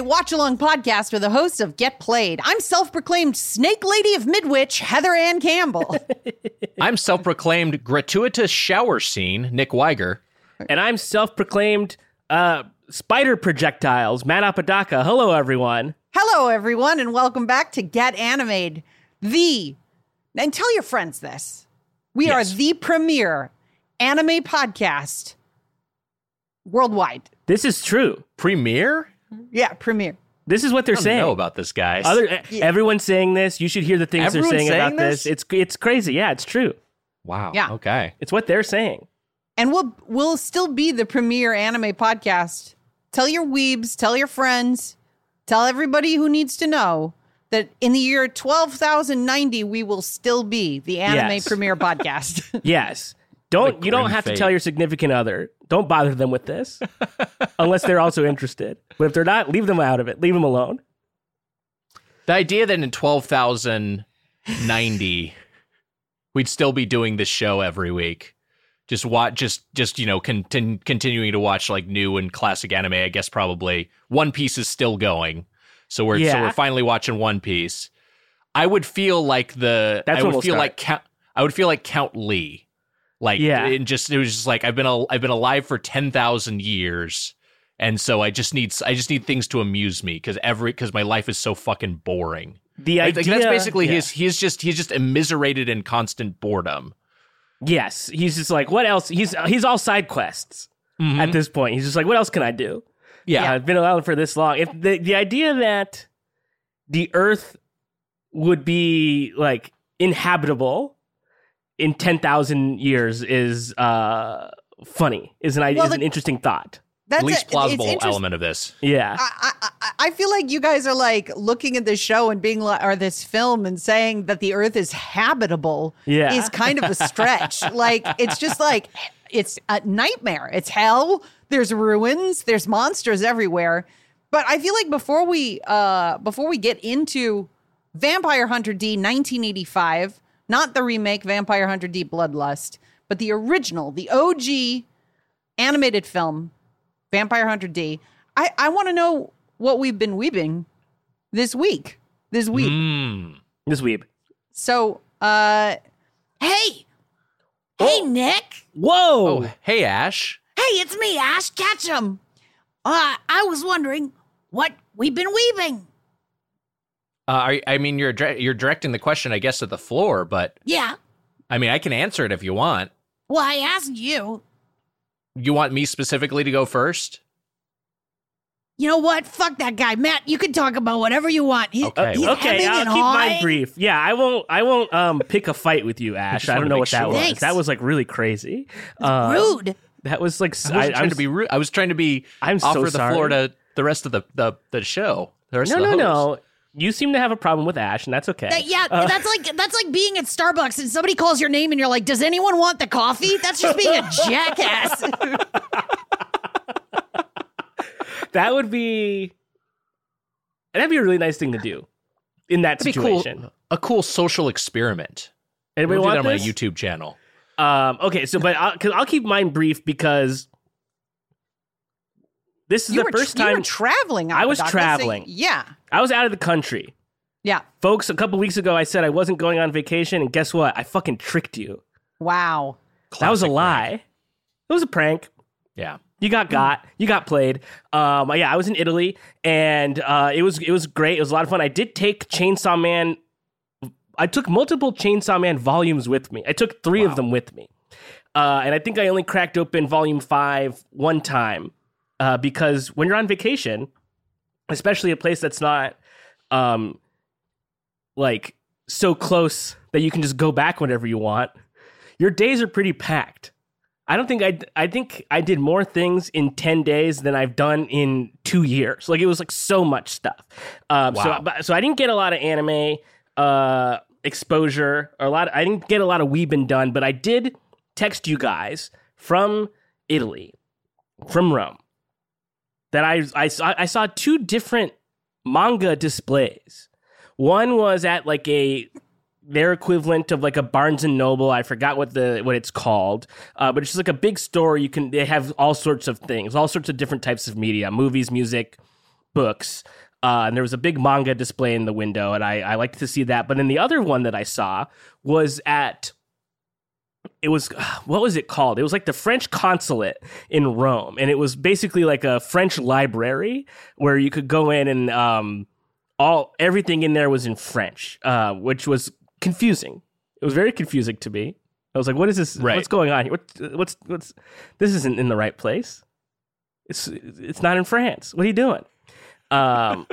to Get Animated, the anime watch along podcast with the host of Get Played. I'm self proclaimed Snake Lady of Midwich, Heather Ann Campbell. I'm self proclaimed gratuitous shower scene, Nick Weiger. And I'm self proclaimed uh, spider projectiles, Matt Apodaca. Hello, everyone. Hello, everyone, and welcome back to Get Animated, the. And tell your friends this. We Yes. are the premier anime podcast worldwide. This is true. Premiere? Mm-hmm. Yeah, premiere. This is what they're I don't saying. know about this, guys. Other, eh, Everyone's saying this. You should hear the things Everyone's they're saying, saying about this. this? It's it's crazy. Yeah, it's true. wow. Yeah. Okay. It's what they're saying. And we'll we'll still be the premier anime podcast. Tell your weebs, tell your friends, tell everybody who needs to know that in the year 12,090 we will still be the anime Yes. premier podcast. Yes. Don't you don't have to tell your significant other. Don't bother them with this unless they're also interested. But if they're not, leave them out of it. Leave them alone. The idea that in 12,090 we'd still be doing this show every week. Just watch just just you know contin- continuing to watch like new and classic anime. I guess probably One Piece is still going. So we're so we're finally watching One Piece. I would feel like the That's I would feel start. like Count I would feel like Count Lee. Like Yeah. and just it was just like I've been al- I've been alive for 10,000 years. And so I just need I just need things to amuse me cuz every cuz my life is so fucking boring. The idea think that's basically yeah. his. He's just he's just immiserated in constant boredom. Yes, he's just like, what else? He's he's all side quests mm-hmm. at this point. He's just like, what else can I do? Yeah. I've been around for this long. If the the idea that the Earth would be like inhabitable in ten thousand years is uh funny. Is an Well, is an interesting thought. That's At least it. It's plausible interest- element of this. Yeah, I, I, I- I feel like you guys are like looking at this show and being like, or this film and saying that the earth is habitable Yeah. is kind of a stretch. like, it's just like, it's a nightmare. It's hell. There's ruins. There's monsters everywhere. But I feel like before we, uh, before we get into Vampire Hunter D 1985, not the remake Vampire Hunter D Bloodlust, but the original, the OG animated film, Vampire Hunter D. I, I want to know what we've been weeping this week. This week. Mm. this weeb. So, uh, hey, hey, Nick. Whoa! Oh, hey Ash. Hey, it's me, Ash Ketchum. Uh, I was wondering what we've been weeping. Uh, I, I mean, you're dire- you're directing the question, I guess, at the floor, but Yeah. I mean, I can answer it if you want. Well, I asked you. You want me specifically to go first? You know what? Fuck that guy, Matt. You can talk about whatever you want. He, Okay, he's okay, hemming I'll keep mine hawing. brief. Yeah, I won't. I won't um pick a fight with you, Ash. just I don't know what make that was. Thanks. That was like really crazy. Um, Rude. That was like I wasn't I, trying to be rude. I was trying to be I'm so offer the sorry. floor to the rest of the the, the show. The rest No, of the no, hosts. no. You seem to have a problem with Ash, and that's okay. That- yeah, Uh, that's like that's like being at Starbucks and somebody calls your name and you're like, "Does anyone want the coffee?" That's just being a jackass. that would be that'd be a really nice thing to do in that That'd be cool. situation. A cool social experiment. Anybody we'll do that on this? my YouTube channel. Um, okay, so but I'll, cause I'll keep mine brief because this is you the were first you were time traveling. I was Apodaca, so- traveling. yeah, I was out of the country. yeah. Folks, a couple weeks ago I said I wasn't going on vacation, and guess what? I fucking tricked you. Wow. that was a lie. prank. It was a prank. Yeah. You got got. You got played. Um, yeah, I was in Italy, and uh, it was it was great. It was a lot of fun. I did take Chainsaw Man. I took multiple Chainsaw Man volumes with me. I took three of them with me, uh, and I think I only cracked open Volume Five one time uh, because when you're on vacation, especially a place that's not um, like so close that you can just go back whenever you want, your days are pretty packed. I don't think I I think I did more things in 10 days than I've done in 2 years. Like it was like so much stuff. Um Wow. so but- so I didn't get a lot of anime uh exposure or a lot I didn't get a lot of weebin done, but I did text you guys from Italy, from Rome. That I I saw I saw two different manga displays. One was at like a their equivalent of like a Barnes and Noble. I forgot what the what it's called, uh, but it's just like a big store. You can they have all sorts of things, all sorts of different types of media, movies, music, books. Uh, and there was a big manga display in the window, and I, I liked to see that. But then the other one that I saw was at it was what was it called? It was like the French consulate in Rome, and it was basically like a French library where you could go in and um, all everything in there was in French, uh, which was confusing. It was very confusing to me. I was like, "What is this? Right. What's going on here? What, what's what's this? Isn't in the right place. It's it's not in France. What are you doing?" Um,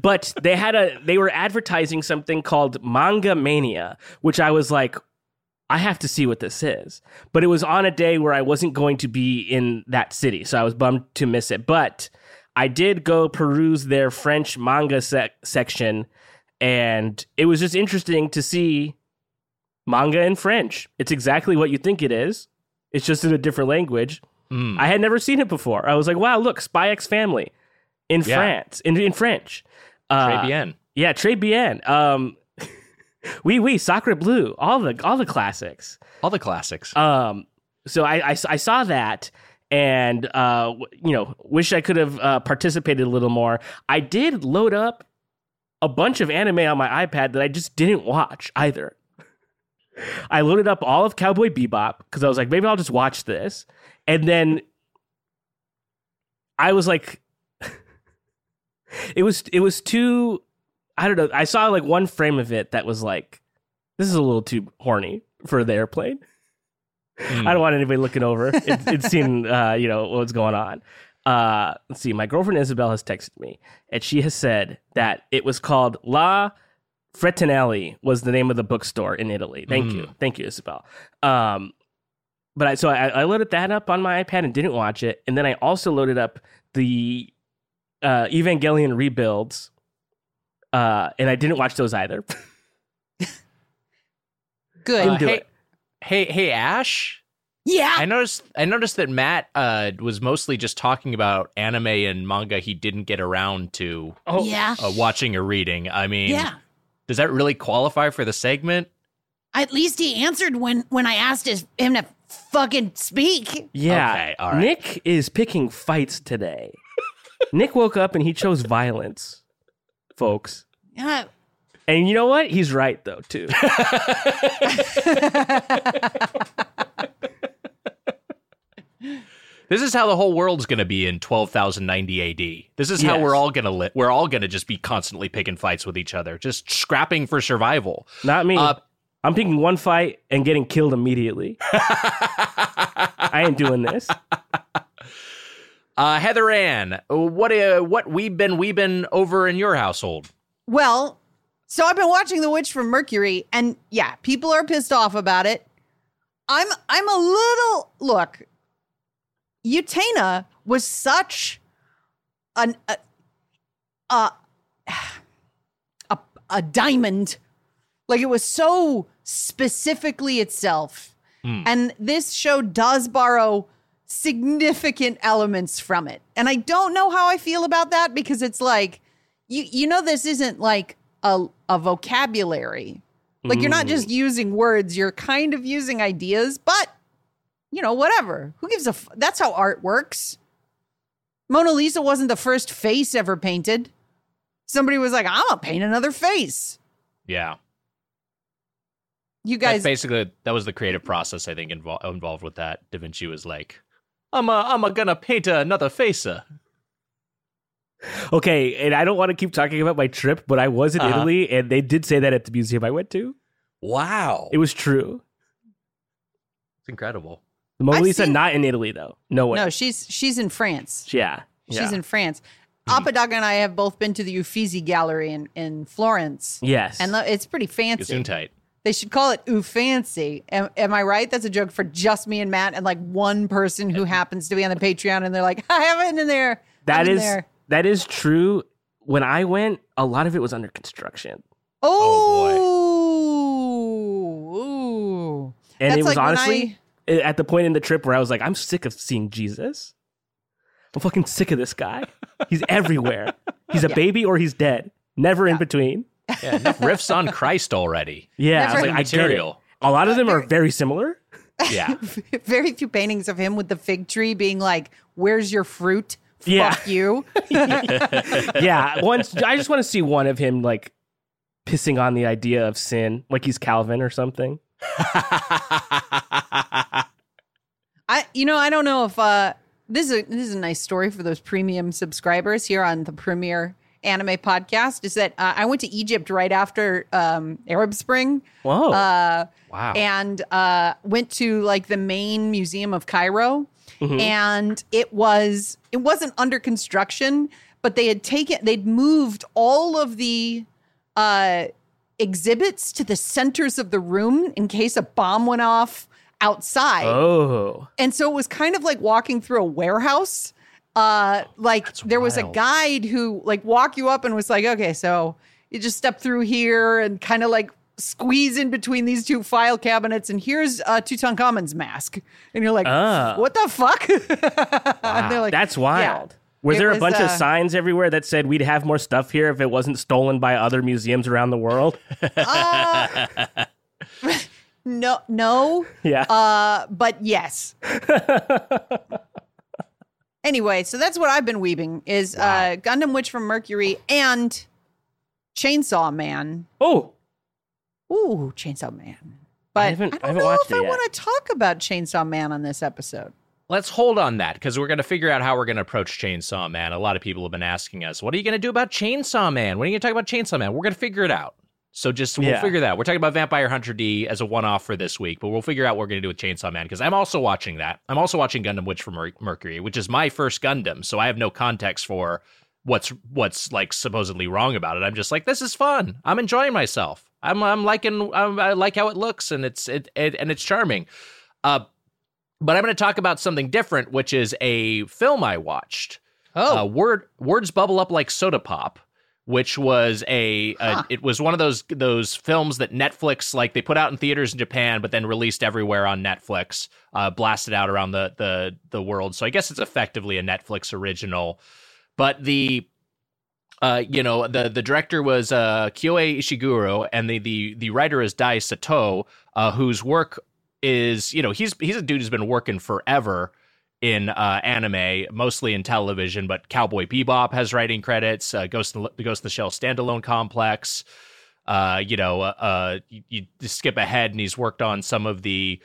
but they had a they were advertising something called Manga Mania, which I was like, I have to see what this is. But it was on a day where I wasn't going to be in that city, so I was bummed to miss it. But I did go peruse their French manga sec- section, and it was just interesting to see manga in French. It's exactly what you think it is. It's just in a different language. Mm. I had never seen it before. I was like, wow, look, Spy X Family in Yeah. France, in, in French. Uh, Très bien. yeah, Trey Bien. Um, oui, oui, Sacre Blue, all the all the classics. All the classics. Um, so I, I I saw that and uh, you know, wish I could have uh, participated a little more. I did load up a bunch of anime on my iPad that I just didn't watch either. I loaded up all of Cowboy Bebop because I was like, maybe I'll just watch this, and then I was like, it was it was too. I don't know. I saw like one frame of it that was like, this is a little too horny for the airplane. Mm. I don't want anybody looking over. It's, it's seen, uh, you know, what's going on. Uh, let's see. My girlfriend Isabel has texted me, and she has said that it was called La Fretinelli was the name of the bookstore in Italy. Thank you, thank you, Isabel. Um, but I so I, I loaded that up on my iPad and didn't watch it, and then I also loaded up the uh, Evangelion rebuilds, uh, and I didn't watch those either. Good. Uh, hey, hey, hey, Ash. yeah. I noticed. I noticed that Matt uh, was mostly just talking about anime and manga he didn't get around to oh, yeah. uh, watching or reading. I mean, Yeah. does that really qualify for the segment? At least he answered when when I asked his, him to fucking speak. Yeah. Okay, all right. Nick is picking fights today. Nick woke up and he chose violence, folks. Yeah. And you know what? He's right though, too. This is how the whole world's going to be in 12,090 AD. This is how Yes. we're all going to live. We're all going to just be constantly picking fights with each other, just scrapping for survival. Not me. Uh, I'm picking one fight and getting killed immediately. I ain't doing this. Uh, Heather Ann, what uh, what we've been we've been over in your household? Well, so I've been watching The Witch from Mercury, and yeah, people are pissed off about it. I'm I'm a little look. Utena was such an a a, a, a diamond, like it was so specifically itself, and this show does borrow significant elements from it, and I don't know how I feel about that because it's like you you know this isn't like a a vocabulary. Like you're not just mm. using words, you're kind of using ideas, but you know, whatever. Who gives a f- That's how art works. Mona Lisa wasn't the first face ever painted. Somebody was like, "I'm gonna paint another face." Yeah, You that's guys basically that was the creative process I think invol- involved with that. Da Vinci was like, "I'm a, I'm a gonna paint another face." uh." Okay, and I don't want to keep talking about my trip, but I was in Uh-huh. Italy and they did say that at the museum I went to. Wow, It was true. it's incredible. The Mona I've Lisa seen- not in Italy though. No way. No, she's she's in France. yeah. She's yeah. in France. Apodaca and I have both been to the Uffizi Gallery in, in Florence. Yes. And the, it's pretty fancy. Gesundheit. They should call it ooh fancy. Am, am I right? That's a joke for just me and Matt and like one person who happens to be on the Patreon and they're like, I have it in there. that I'm in is there. that is true. When I went, a lot of it was under construction. Oh, ooh. And That's it was like honestly at the point in the trip where I was like, I'm sick of seeing Jesus. I'm fucking sick of this guy. He's everywhere. He's a baby or he's dead. Never in between. Yeah, enough riffs on Christ already. Yeah, I Never- was like, I get it. Material. A lot of them are very similar. Yeah. Very few paintings of him with the fig tree being like, "Where's your fruit? Yeah. Fuck you." yeah, once I just want to see one of him like pissing on the idea of sin, like he's Calvin or something. I, you know, I don't know if uh, this is a, this is a nice story for those premium subscribers here on the Premier Anime Podcast. Is that uh, I went to Egypt right after um, Arab Spring. Whoa. Uh, wow. and uh, went to like the main museum of Cairo, Mm-hmm. and it was it wasn't under construction, but they had taken they'd moved all of the uh, exhibits to the centers of the room in case a bomb went off outside, oh. and so it was kind of like walking through a warehouse. Uh, like there was a guide who like walk you up and was like, okay, so you just step through here and kind of like squeeze in between these two file cabinets, and here's uh, Tutankhamun's mask, and you're like, Ah. what the fuck? and they're like, That's wild. Was It there a was, bunch uh, of signs everywhere that said we'd have more stuff here if it wasn't stolen by other museums around the world? uh, no, no, yeah. uh, but yes. Anyway, so that's what I've been weaving is uh, Gundam Witch from Mercury and Chainsaw Man. oh, Ooh, Chainsaw Man. But I, haven't- don't I haven't know watched if I want to talk about Chainsaw Man on this episode. Let's hold on that because we're going to figure out how we're going to approach Chainsaw Man. A lot of people have been asking us, what are you going to do about Chainsaw Man? When are you going to talk about Chainsaw Man? We're going to figure it out. So just we'll Yeah. figure that. We're talking about Vampire Hunter D as a one-off for this week, but we'll figure out what we're going to do with Chainsaw Man because I'm also watching that. I'm also watching Gundam Witch from Mer- Mercury, which is my first Gundam, so I have no context for what's what's like supposedly wrong about it. I'm just like, this is fun. I'm enjoying myself. I'm I'm liking I'm, I like how it looks and it's it, it and it's charming. Uh, but I'm going to talk about something different, which is a film I watched. Oh, Uh, word words bubble up like soda pop, which was a, a it was one of those those films that Netflix like they put out in theaters in Japan, but then released everywhere on Netflix, uh, blasted out around the the the world. So I guess it's effectively a Netflix original. But the uh, you know, the the director was uh, Kyohei Ishiguro, and the the the writer is Dai Sato, uh, whose work is you know he's he's a dude who's been working forever in uh, anime, mostly in television, but Cowboy Bebop has writing credits. Uh, Ghost the Ghost in the Shell standalone complex. Uh, you know, uh, uh, you, you skip ahead, and he's worked on some of the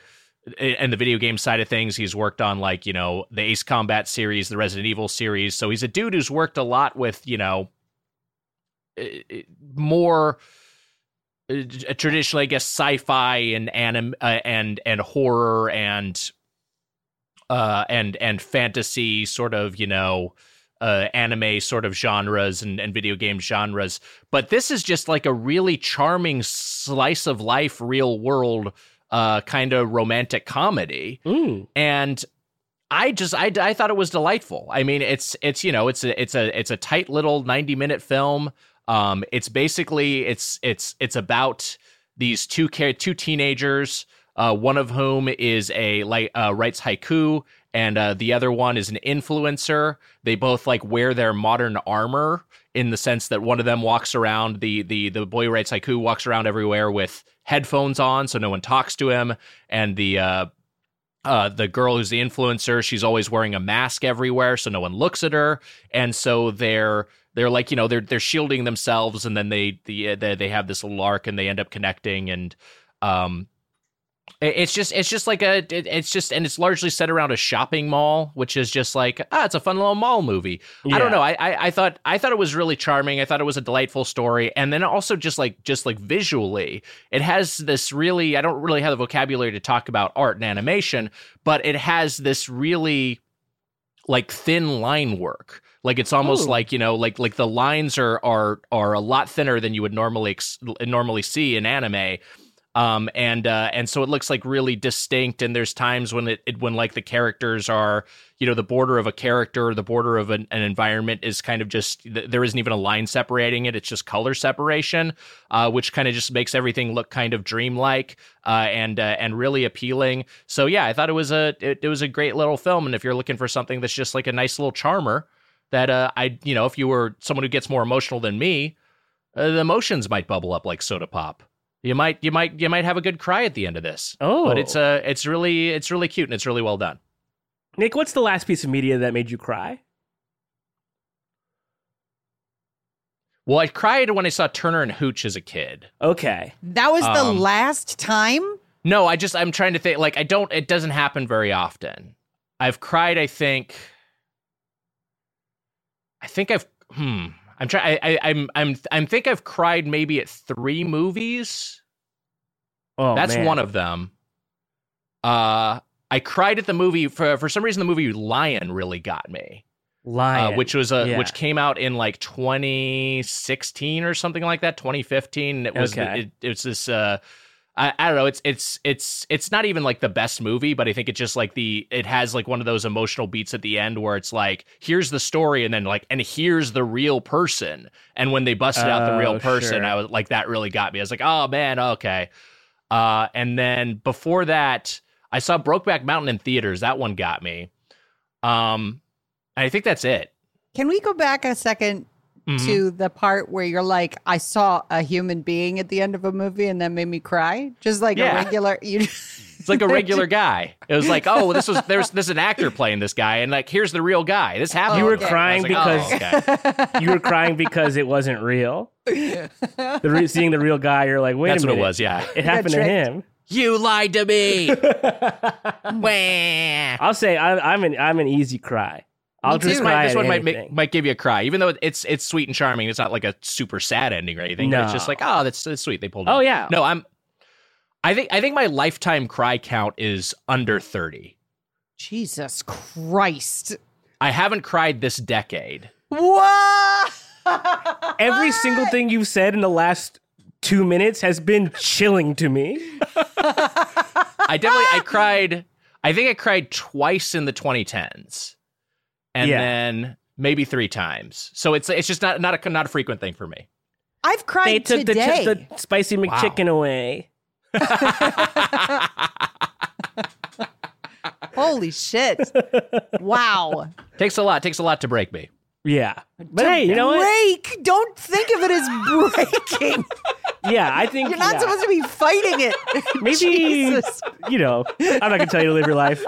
and the video game side of things. He's worked on like you know the Ace Combat series, the Resident Evil series. So he's a dude who's worked a lot with you know uh, more uh, traditionally, I guess, sci-fi and anim uh, and and horror and uh and and fantasy sort of you know uh anime sort of genres and, and video game genres but this is just like a really charming slice of life real world uh kind of romantic comedy Mm. and I just I, I thought it was delightful. I mean, it's it's you know it's a it's a it's a tight little ninety minute film. Um, it's basically it's it's it's about these two two teenagers. Uh, one of whom is a like uh, writes haiku, and uh, the other one is an influencer. They both like wear their modern armor in the sense that one of them walks around the the the boy writes haiku walks around everywhere with headphones on, so no one talks to him, and the uh, uh, the girl who's the influencer, she's always wearing a mask everywhere, so no one looks at her, and so they're they're like you know they're they're shielding themselves, and then they the they, they have this arc, and they end up connecting, and um, it's just it's just like a it, it's just and it's largely set around a shopping mall, which is just like ah, it's a fun little mall movie. I don't know. I, I I thought I thought it was really charming. I thought it was a delightful story, and then also just like just like visually, it has this really. I don't really have the vocabulary to talk about art and animation, but it has this really like thin line work. Like it's almost Ooh. like you know, like like the lines are are are a lot thinner than you would normally ex- normally see in anime. Um, and uh, and so it looks like really distinct. And there's times when it, it when like the characters are, you know, the border of a character, the border of an, an environment is kind of just there isn't even a line separating it. It's just color separation, uh, which kind of just makes everything look kind of dreamlike uh, and uh, and really appealing. So yeah, I thought it was a it, it was a great little film. And if you're looking for something that's just like a nice little charmer, that uh, I you know if you were someone who gets more emotional than me, uh, the emotions might bubble up like soda pop. You might you might you might have a good cry at the end of this. Oh, But it's uh it's really it's really cute and it's really well done. Nick. What's the last piece of media that made you cry? Well, I cried when I saw Turner and Hooch as a kid. Okay. That was the Um, last time. No, I just I'm trying to think like I don't it doesn't happen very often. I've cried I think I think I've hmm I'm trying I, I I'm I'm I'm think I've cried maybe at 3 movies. Oh, That's man. one of them. Uh I cried at the movie for for some reason the movie Lion really got me. Lion, Uh, which was a Yeah. which came out in like 2016 or something like that 2015 it was Okay. it, it's this uh I, I don't know it's it's it's it's not even like the best movie but i think it's just like the it has like one of those emotional beats at the end where it's like here's the story and then like and here's the real person. And when they busted out the Oh, real person sure. i was like that really got me. I was like oh man okay. Uh and then before that i saw brokeback mountain in theaters. That one got me. Um i think that's it. Can we go back a 2nd Mhm. to the part where you're like, I saw a human being at the end of a movie and that made me cry? Just like Yeah. a regular. You, It's like a regular guy. It was like, oh, this was there's this is an actor playing this guy, and like here's the real guy. This happened. You were okay. crying like, because oh, okay. you were crying because it wasn't real. The re- seeing the real guy, you're like, wait that's a what minute, it was. Yeah, It happened to him. you lied to me. Wah. I'll say I'm, I'm an I'm an easy cry. I'll just cry this one might make, might give you a cry, even though it's it's sweet and charming. It's not like a super sad ending or anything. but It's just like, oh, that's, that's sweet. They pulled. it Oh yeah. No, I'm. I think I think my lifetime cry count is under thirty. Jesus Christ. I haven't cried this decade. What? Every single thing you've said in the last two minutes has been chilling to me. I definitely I cried. I think I cried twice in the 2010s, and Yeah. then maybe three times. So it's it's just not not a not a frequent thing for me. I've cried They took the, today. ch- the spicy McChicken away. Holy shit. wow. takes a lot. Takes a lot to break me. Yeah, but hey, you know what? Break. Don't think of it as breaking. Yeah, I think You're not yeah. supposed to be fighting it. Maybe Jesus. you know. I'm not gonna tell you to live your life.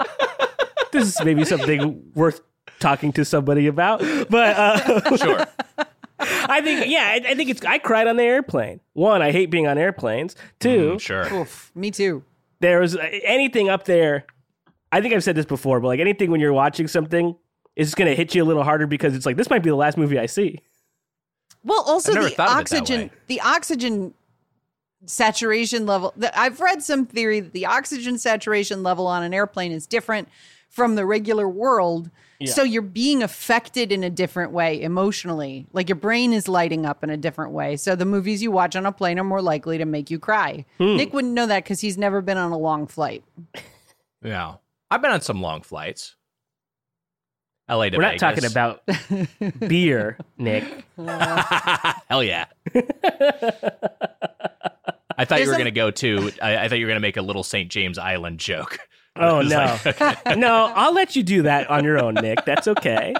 This is maybe something worth talking to somebody about. But uh, Sure. I think yeah, I, I think it's. I cried on the airplane. One, I hate being on airplanes. Two, Mm, sure. Oof, me too. there was uh, anything up there. I think I've said this before, but like anything when you're watching something, it's just gonna hit you a little harder because it's like this might be the last movie I see. Well, also the thought of it that oxygen, the oxygen saturation level. The, I've read some theory that the oxygen saturation level on an airplane is different from the regular world. So you're being affected in a different way emotionally. Like your brain is lighting up in a different way. So the movies you watch on a plane are more likely to make you cry. Hmm. Nick wouldn't know that because he's never been on a long flight. Yeah. I've been on some long flights. LA to We're not talking about beer, Nick. Hell yeah. I thought you were a- going to go to. I, I thought you were going to make a little St. James Island joke. Oh no, like, no! I'll let you do that on your own, Nick. That's okay.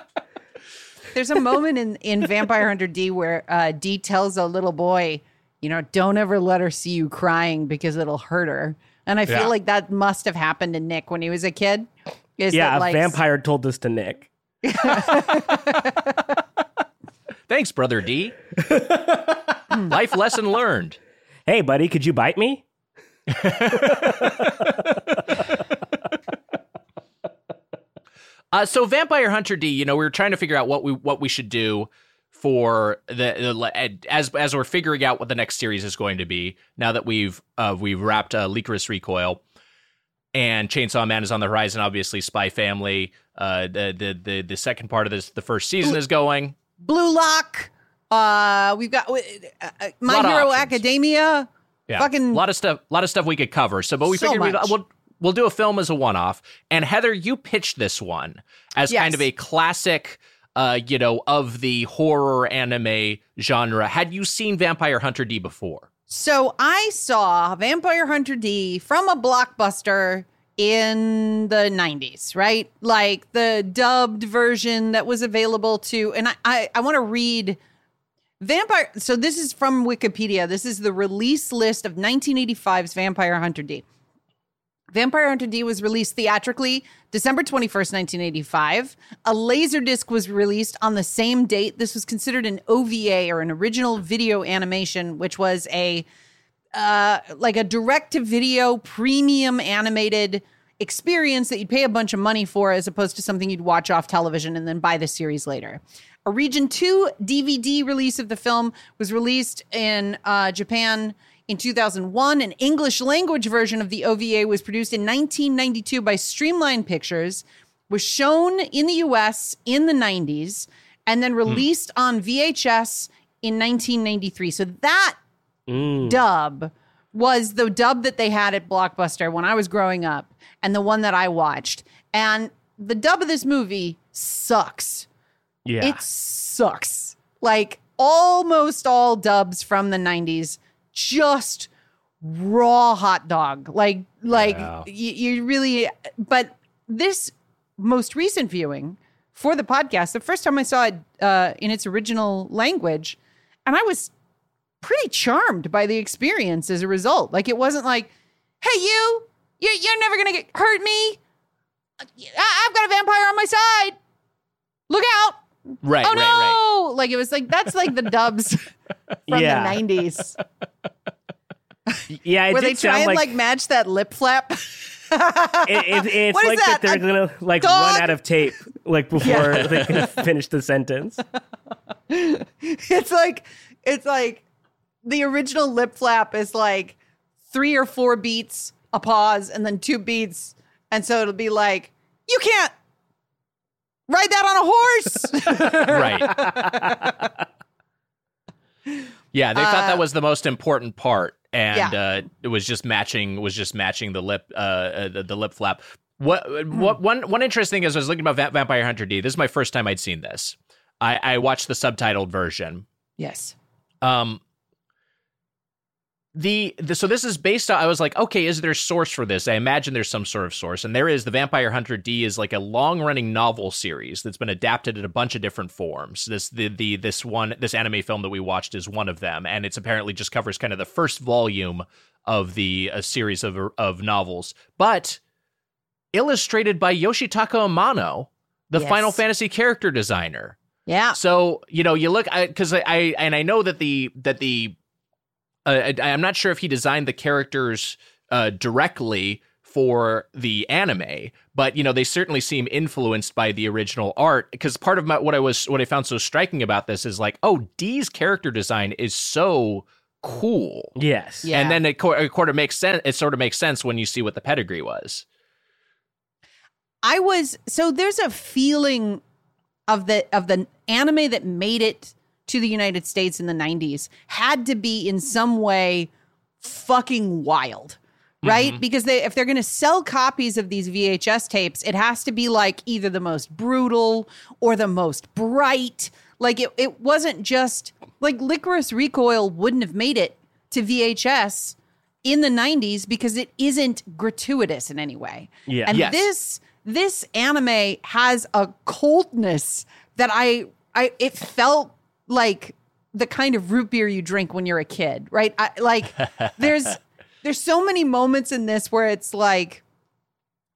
There's a moment in, in Vampire Hunter D where uh, D tells a little boy, you know, don't ever let her see you crying because it'll hurt her. And I feel Yeah. like that must have happened to Nick when he was a kid. Is Yeah, that, a vampire told this to Nick. Thanks, brother D. Life lesson learned. Hey, buddy, could you bite me? Uh, so Vampire Hunter D, you know, we were trying to figure out what we what we should do for the, the as as we're figuring out what the next series is going to be. Now that we've uh, we've wrapped uh, Lycoris Recoil and Chainsaw Man is on the horizon. Obviously, Spy Family. Uh, the, the the the second part of this, the first season is going. Blue Lock. Uh, we've got uh, uh, My Hero. Academia. Yeah, Fucking- a lot of stuff. A lot of stuff we could cover. So, but we So figured we'd, much. we'll we'll do a film as a one off. And Heather, you pitched this one as kind of a classic. Uh, you know, of the horror anime genre. Had you seen Vampire Hunter D before? So I saw Vampire Hunter D from a blockbuster in the 90s, right? Like the dubbed version that was available to, and I, I, I want to read Vampire. So this is from Wikipedia. This is the release list of 1985's Vampire Hunter D. Vampire Hunter D was released theatrically December 21st, 1985. A Laserdisc was released on the same date. This was considered an OVA or an original video animation, which was a uh, like a direct to video premium animated experience that you'd pay a bunch of money for as opposed to something you'd watch off television and then buy the series later. A Region 2 DVD release of the film was released in uh, Japan in 2001. An English language version of the OVA was produced in 1992 by Streamline Pictures, was shown in the US in the 90s, and then released on VHS in 1993. So that Mm. dub was the dub that they had at Blockbuster when I was growing up and the one that I watched. And the dub of this movie sucks. Yeah. It sucks. Like almost all dubs from the 90s just raw hot dog. Like like y- you really but this most recent viewing for the podcast, the first time I saw it uh, in its original language, and I was pretty charmed by the experience as a result. Like it wasn't like, "Hey, you, you you're never gonna get hurt me. I, I've got a vampire on my side. Look out! Right, oh right, right. no!" Like it was like that's like the dubs from Yeah. the '90s, yeah, where did they try sound and like, like, match that lip flap. it, it, it's What like that? they're A gonna like dog? run out of tape like before Yeah. they can finish the sentence. it's like it's like the original lip flap is like three or four beats, a pause, and then two beats, and so it'll be like you can't ride that on a horse. right. Yeah, they thought Uh, that was the most important part, and Yeah. uh, it was just matching was just matching the lip uh, uh the, the lip flap. What what one one interesting thing is I was looking about Va- Vampire Hunter D. This is my first time I'd seen this. I, I watched the subtitled version. yes. Um, the, the so this is based on. I was like, okay, is there a source for this? I imagine there's some sort of source, and there is. The Vampire Hunter D is like a long running novel series that's been adapted in a bunch of different forms. This the the this one this anime film that we watched is one of them, and it's apparently just covers kind of the first volume of the a series of of novels, but illustrated by Yoshitaka Amano, the Yes. Final Fantasy character designer. Yeah. So you know, you look because I, I and I know that the that the uh, I, I'm not sure if he designed the characters uh, directly for the anime, but you know they certainly seem influenced by the original art. Because part of my, what I was what I found so striking about this is like, oh, D's character design is so cool. Yes. Yeah. And then it, co- it sort of makes sense. It sort of makes sense when you see what the pedigree was. I was so there's a feeling of the of the anime that made it to the United States in the 90s had to be in some way fucking wild. Right? Mm-hmm. Because they if they're going to sell copies of these VHS tapes, it has to be like either the most brutal or the most bright. Like it it wasn't just like Lycoris Recoil wouldn't have made it to VHS in the 90s because it isn't gratuitous in any way. Yeah. And Yes. this this anime has a coldness that I I it felt like the kind of root beer you drink when you're a kid, right? I, like there's there's so many moments in this where it's like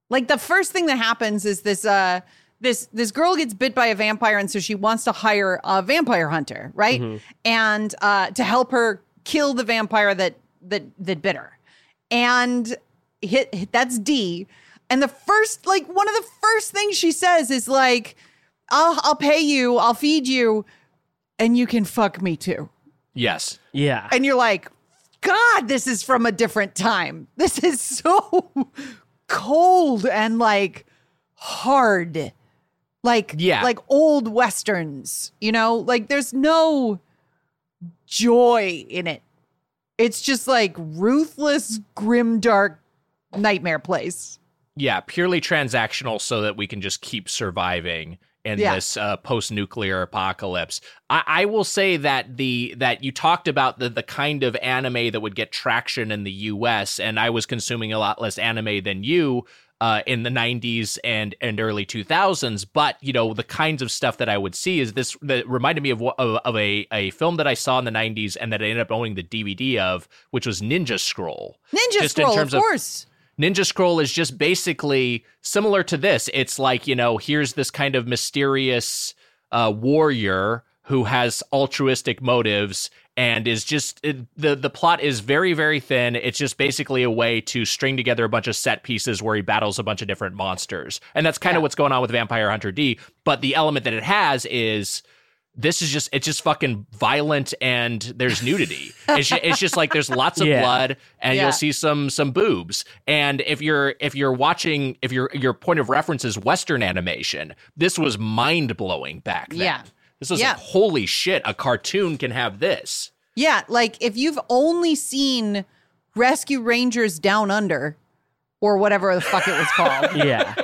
like the first thing that happens is this uh this this girl gets bit by a vampire and so she wants to hire a vampire hunter, right? And uh to help her kill the vampire that that that bit her. And hit, hit that's D. And the first like one of the first things she says is like I'll I'll pay you, I'll feed you and you can fuck me too. Yes. Yeah. And you're like, God, this is from a different time. This is so cold and like hard. Like Yeah. like old westerns, you know? Like there's no joy in it. It's just like ruthless, grim, dark nightmare place. Yeah, purely transactional so that we can just keep surviving in Yeah. this uh, post-nuclear apocalypse. I, I will say that the that you talked about the the kind of anime that would get traction in the U.S. and I was consuming a lot less anime than you. uh, in the 90s and and early 2000s but you know the kinds of stuff that i would see is this that reminded me of of, of a, a film that i saw in the 90s and that i ended up owning the dvd of which was ninja scroll Ninja Just Scroll, of terms of- course. Ninja Scroll is just basically similar to this. It's like, you know, here's this kind of mysterious uh, warrior who has altruistic motives and is just it, the the plot is very very thin. It's just basically a way to string together a bunch of set pieces where he battles a bunch of different monsters. And that's kind of Yeah. what's going on with Vampire Hunter D, but the element that it has is this is just it's just fucking violent and there's nudity. it's, ju- it's just like there's lots of Yeah. blood and Yeah. you'll see some some boobs. And if you're if you're watching if your your point of reference is Western animation, this was mind blowing back then. Yeah. This was Yeah. like holy shit, a cartoon can have this. Yeah, like if you've only seen Rescue Rangers Down Under or whatever the fuck it was called, Yeah.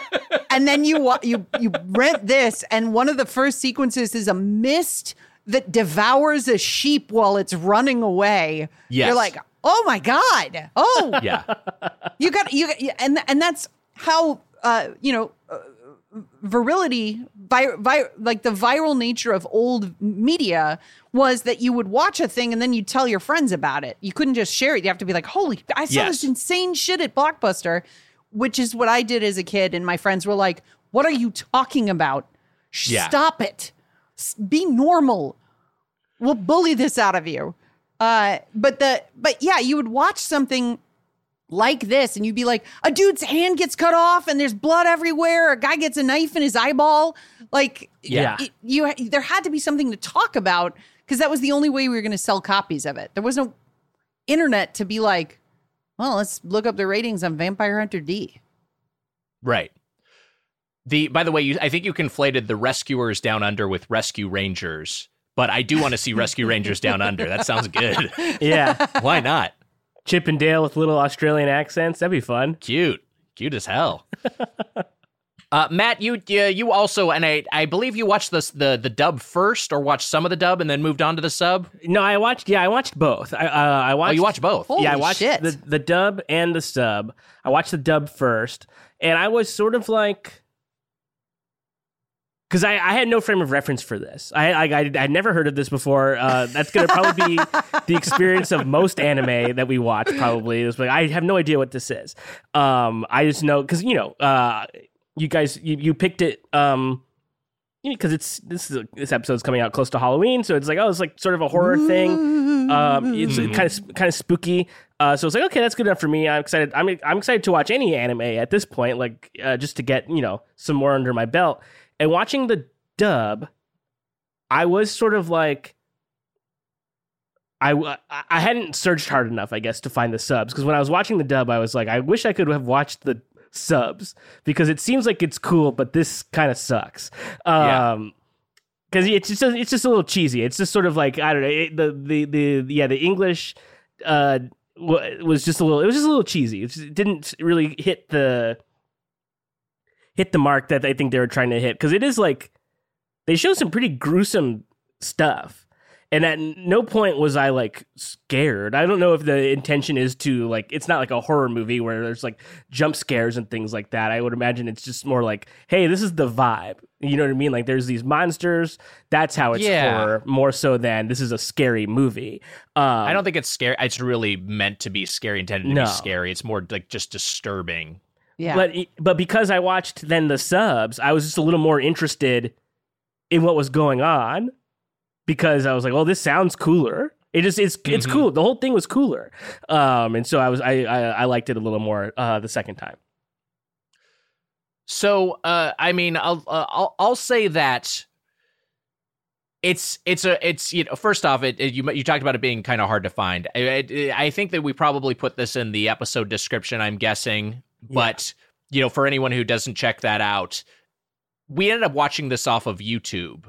And then you you you rent this, and one of the first sequences is a mist that devours a sheep while it's running away. Yes. You're like, oh my god, oh Yeah. you got you got, and and that's how uh you know uh, virility vi- vi- like the viral nature of old media was that you would watch a thing and then you'd tell your friends about it you couldn't just share it you have to be like holy i saw Yes. this insane shit at blockbuster which is what i did as a kid and my friends were like what are you talking about? Yeah. stop it. Be normal. We'll bully this out of you. Uh but the but yeah you would watch something like this and you'd be like a dude's hand gets cut off and there's blood everywhere. A guy gets a knife in his eyeball. Like Yeah. it- you there had to be something to talk about because that was the only way we were going to sell copies of it. There was no internet to be like well let's look up the ratings on vampire hunter d Right. The by the way, you, I think you conflated the Rescuers Down Under with Rescue Rangers, but I do want to see Rescue Rangers Down Under. That sounds good. Yeah. Why not? Chip and Dale with little Australian accents. That'd be fun. Cute, cute as hell. Uh, Matt, you you you also, and I I believe you watched this the the dub first, or watched some of the dub and then moved on to the sub. No, I watched. Yeah, I watched both. I uh, I Oh, you watched both. Holy yeah, I watched shit. the the dub and the sub. I watched the dub first, and I was sort of like, because I, I had no frame of reference for this. I I I would never heard of this before. Uh, that's gonna probably be the experience of most anime that we watch. Probably it's like I have no idea what this is. Um, I just know because you know, uh, you guys you, you picked it. Um, because it's this is this episode's coming out close to Halloween, so it's like oh, it's like sort of a horror thing. Um, it's Mhm. kind of kind of spooky. Uh, so it's like okay, that's good enough for me. I'm excited. I'm I'm excited to watch any anime at this point, like uh, just to get you know some more under my belt. And watching the dub, I was sort of like. I, I hadn't searched hard enough, I guess, to find the subs. Because when I was watching the dub, I was like, I wish I could have watched the subs because it seems like it's cool, but this kind of sucks. Yeah. Um, because it's just it's just a little cheesy. It's just sort of like I don't know it, the the the yeah the English uh wa- was just a little it was just a little cheesy. It, just, it didn't really hit the hit the mark that I think they were trying to hit because it is like they show some pretty gruesome stuff. And at no point was I like scared. I don't know if the intention is to like it's not like a horror movie where there's like jump scares and things like that. I would imagine it's just more like, hey, this is the vibe. You know what I mean? Like there's these monsters. That's how it's Yeah. horror more so than this is a scary movie. Um, I don't think it's scary. It's really meant to be scary, intended to No. be scary. It's more like just disturbing. yeah But but because I watched then the subs, I was just a little more interested in what was going on because I was like, "Well, this sounds cooler." It just it's it's Mhm. cool. The whole thing was cooler, um, and so I was I, I I liked it a little more uh, the second time. So, uh, I mean, I'll, uh, I'll I'll say that it's it's a it's you know first off it, it- you you talked about it being kind of hard to find. I, I, I think that we probably put this in the episode description. I'm guessing, but you know, for anyone who doesn't check that out, we ended up watching this off of YouTube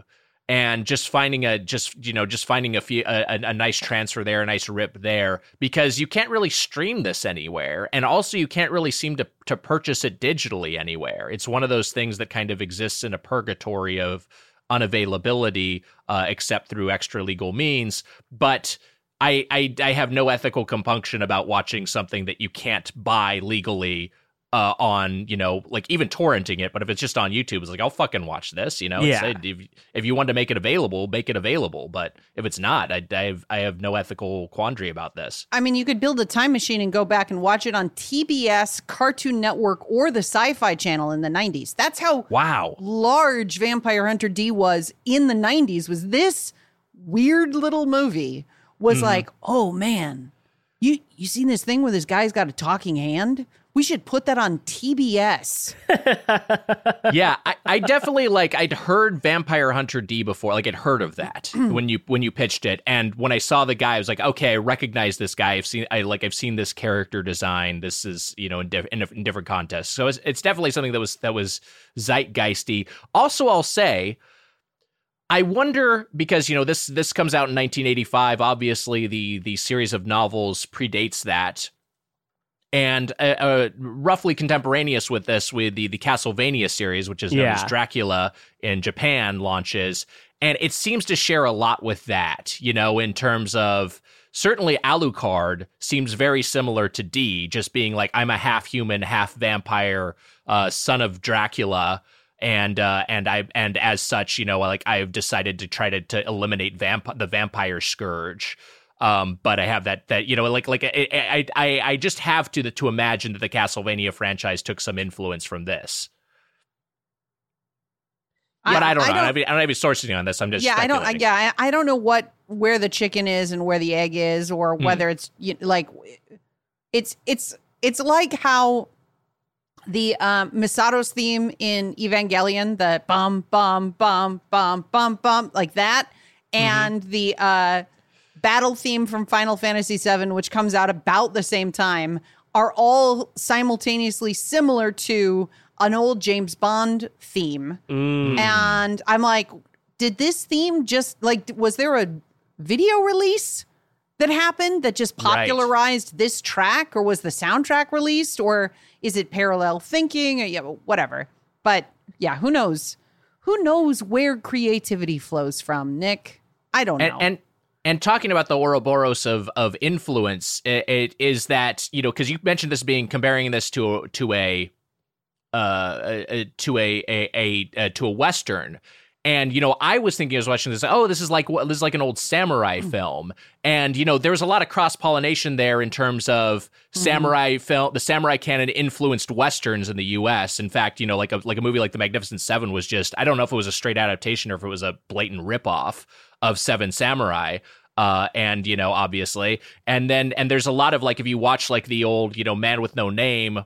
and just finding a just you know just finding a few a, a, nice transfer there a nice rip there because you can't really stream this anywhere and also you can't really seem to to purchase it digitally anywhere. It's one of those things that kind of exists in a purgatory of unavailability uh, except through extra legal means but I, I I have no ethical compunction about watching something that you can't buy legally uh, on you know like even torrenting it but if it's just on youtube it's like i'll fucking watch this you know Yeah. It's- if, if you want to make it available make it available but if it's not I, I have i have no ethical quandary about this I mean, you could build a time machine and go back and watch it on TBS, Cartoon Network, or the Sci Fi Channel in the 90s. That's how wow large Vampire Hunter D was in the 90s. Was this weird little movie was Mm-hmm. like, oh man, you you seen this thing where this guy's got a talking hand? We should put that on TBS. yeah, I, I definitely like I'd heard Vampire Hunter D before, like I'd heard of that when you when you pitched it, and when I saw the guy, I was like, okay, I recognize this guy. I've seen I like I've seen this character design. This is you know in, diff- in, in different contests, so it's, it's definitely something that was that was zeitgeisty. Also, I'll say. I wonder because you know this this comes out in 1985. Obviously, the the series of novels predates that, and uh, uh, roughly contemporaneous with this, with the the Castlevania series, which is known Yeah. as Dracula in Japan, launches, and it seems to share a lot with that. You know, in terms of certainly Alucard seems very similar to D, just being like I'm a half human, half vampire, uh, son of Dracula. And uh, and I and as such, you know, like I've decided to try to, to eliminate vamp- the vampire scourge. Um, but I have that that you know like like I I I, I just have to to imagine that the Castlevania franchise took some influence from this. But I, don't know. I, don't, have, any- I don't have any sources on this. I'm just yeah, I don't. I, yeah, I, I don't know what where the chicken is and where the egg is, or Hmm. whether it's you, like it's it's it's like how the um, Misato's theme in Evangelion, the bum bum bum bum bum bum, like that, Mm-hmm. and the uh, battle theme from Final Fantasy VII, which comes out about the same time, are all simultaneously similar to an old James Bond theme. Mm. And I'm like, did this theme just like was there a video release that happened that just Right. popularized this track or was the soundtrack released or is it parallel thinking or yeah, whatever. But yeah, who knows? Who knows where creativity flows from, Nick? I don't know. and and and talking about the Ouroboros of of influence, it, it is that you know because you mentioned this being comparing this to to a uh a- to a a, a, uh to a western. And you know, I was thinking, I was watching this. Oh, this is like what this is like an old samurai film, and you know, there was a lot of cross pollination there in terms of samurai film. The samurai canon influenced westerns in the U.S. In fact, you know, like a like a movie like The Magnificent Seven was just I don't know if it was a straight adaptation or if it was a blatant ripoff of Seven Samurai. Uh, and you know, obviously, and then and there's a lot of like if you watch like the old you know Man with No Name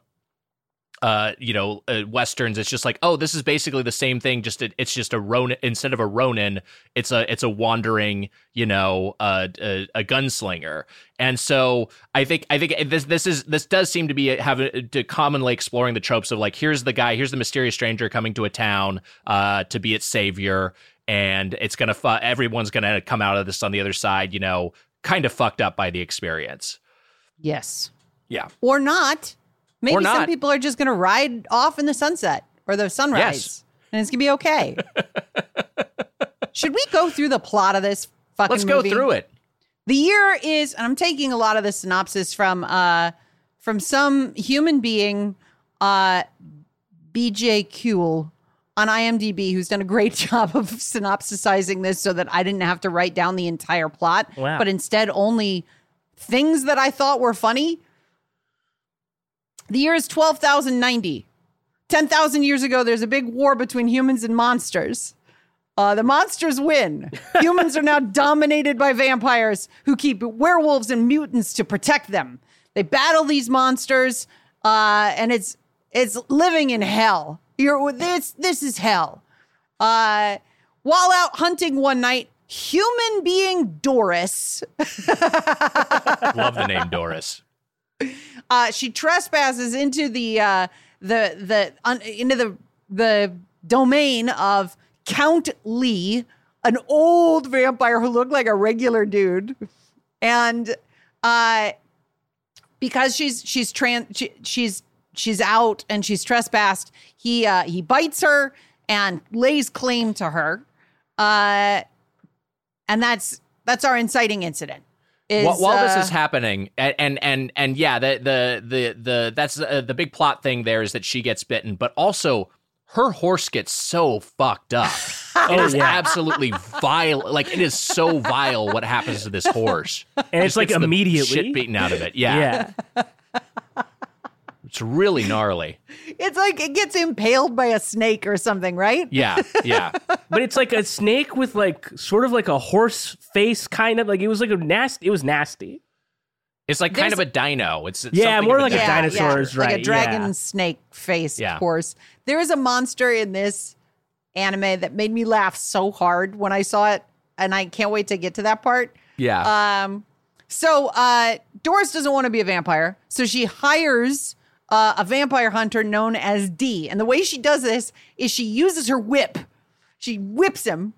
uh you know uh, westerns it's just like oh this is basically the same thing just it, it's just a ronin instead of a ronin it's a it's a wandering you know uh, a, a gunslinger and so i think i think this this is this does seem to be have a, to commonly exploring the tropes of like here's the guy here's the mysterious stranger coming to a town uh to be its savior and it's gonna fu- everyone's gonna come out of this on the other side you know kind of fucked up by the experience yes. yeah Or not. Maybe some people are just going to ride off in the sunset or the sunrise Yes. and it's going to be okay. Should we go through the plot of this fucking let's go movie? through it The year is, and I'm taking a lot of the synopsis from uh from some human being, uh BJ Kuhl on IMDb, who's done a great job of synopsisizing this so that I didn't have to write down the entire plot, Wow. but instead only things that I thought were funny. The year is 12,090. 10,000 years ago, there's a big war between humans and monsters. Uh, the monsters win. Humans are now dominated by vampires who keep werewolves and mutants to protect them. They battle these monsters, uh, and it's it's living in hell. You're this this is hell. Uh, while out hunting one night, human being Doris love the name doris uh, she trespasses into the uh, the the un, into the the domain of Count Lee, an old vampire who looked like a regular dude, and uh, because she's she's trans she, she's she's out and she's trespassed, he uh, he bites her and lays claim to her, uh, and that's that's our inciting incident. Is while, while this uh, is happening, and and and, and yeah, the the the the that's uh, the big plot thing there is that she gets bitten, but also her horse gets so fucked up. It Oh, yeah. absolutely vile. Like it is so vile what happens to this horse. And it's like immediately. shit beaten out of it. Yeah, yeah. It's really gnarly. it's like it gets impaled by a snake or something, right? Yeah, yeah. But it's like a snake with like sort of like a horse face, kind of like it was like a nasty. It was nasty. It's like kind There's- of a dino. It's, it's Yeah, something more of like a dino. dinosaur is like right, a dragon yeah. snake face Yeah. horse. There is a monster in this anime that made me laugh so hard when I saw it, and I can't wait to get to that part. Yeah, Um, so uh, Doris doesn't want to be a vampire, so she hires uh, a vampire hunter known as D. And the way she does this is she uses her whip. She whips him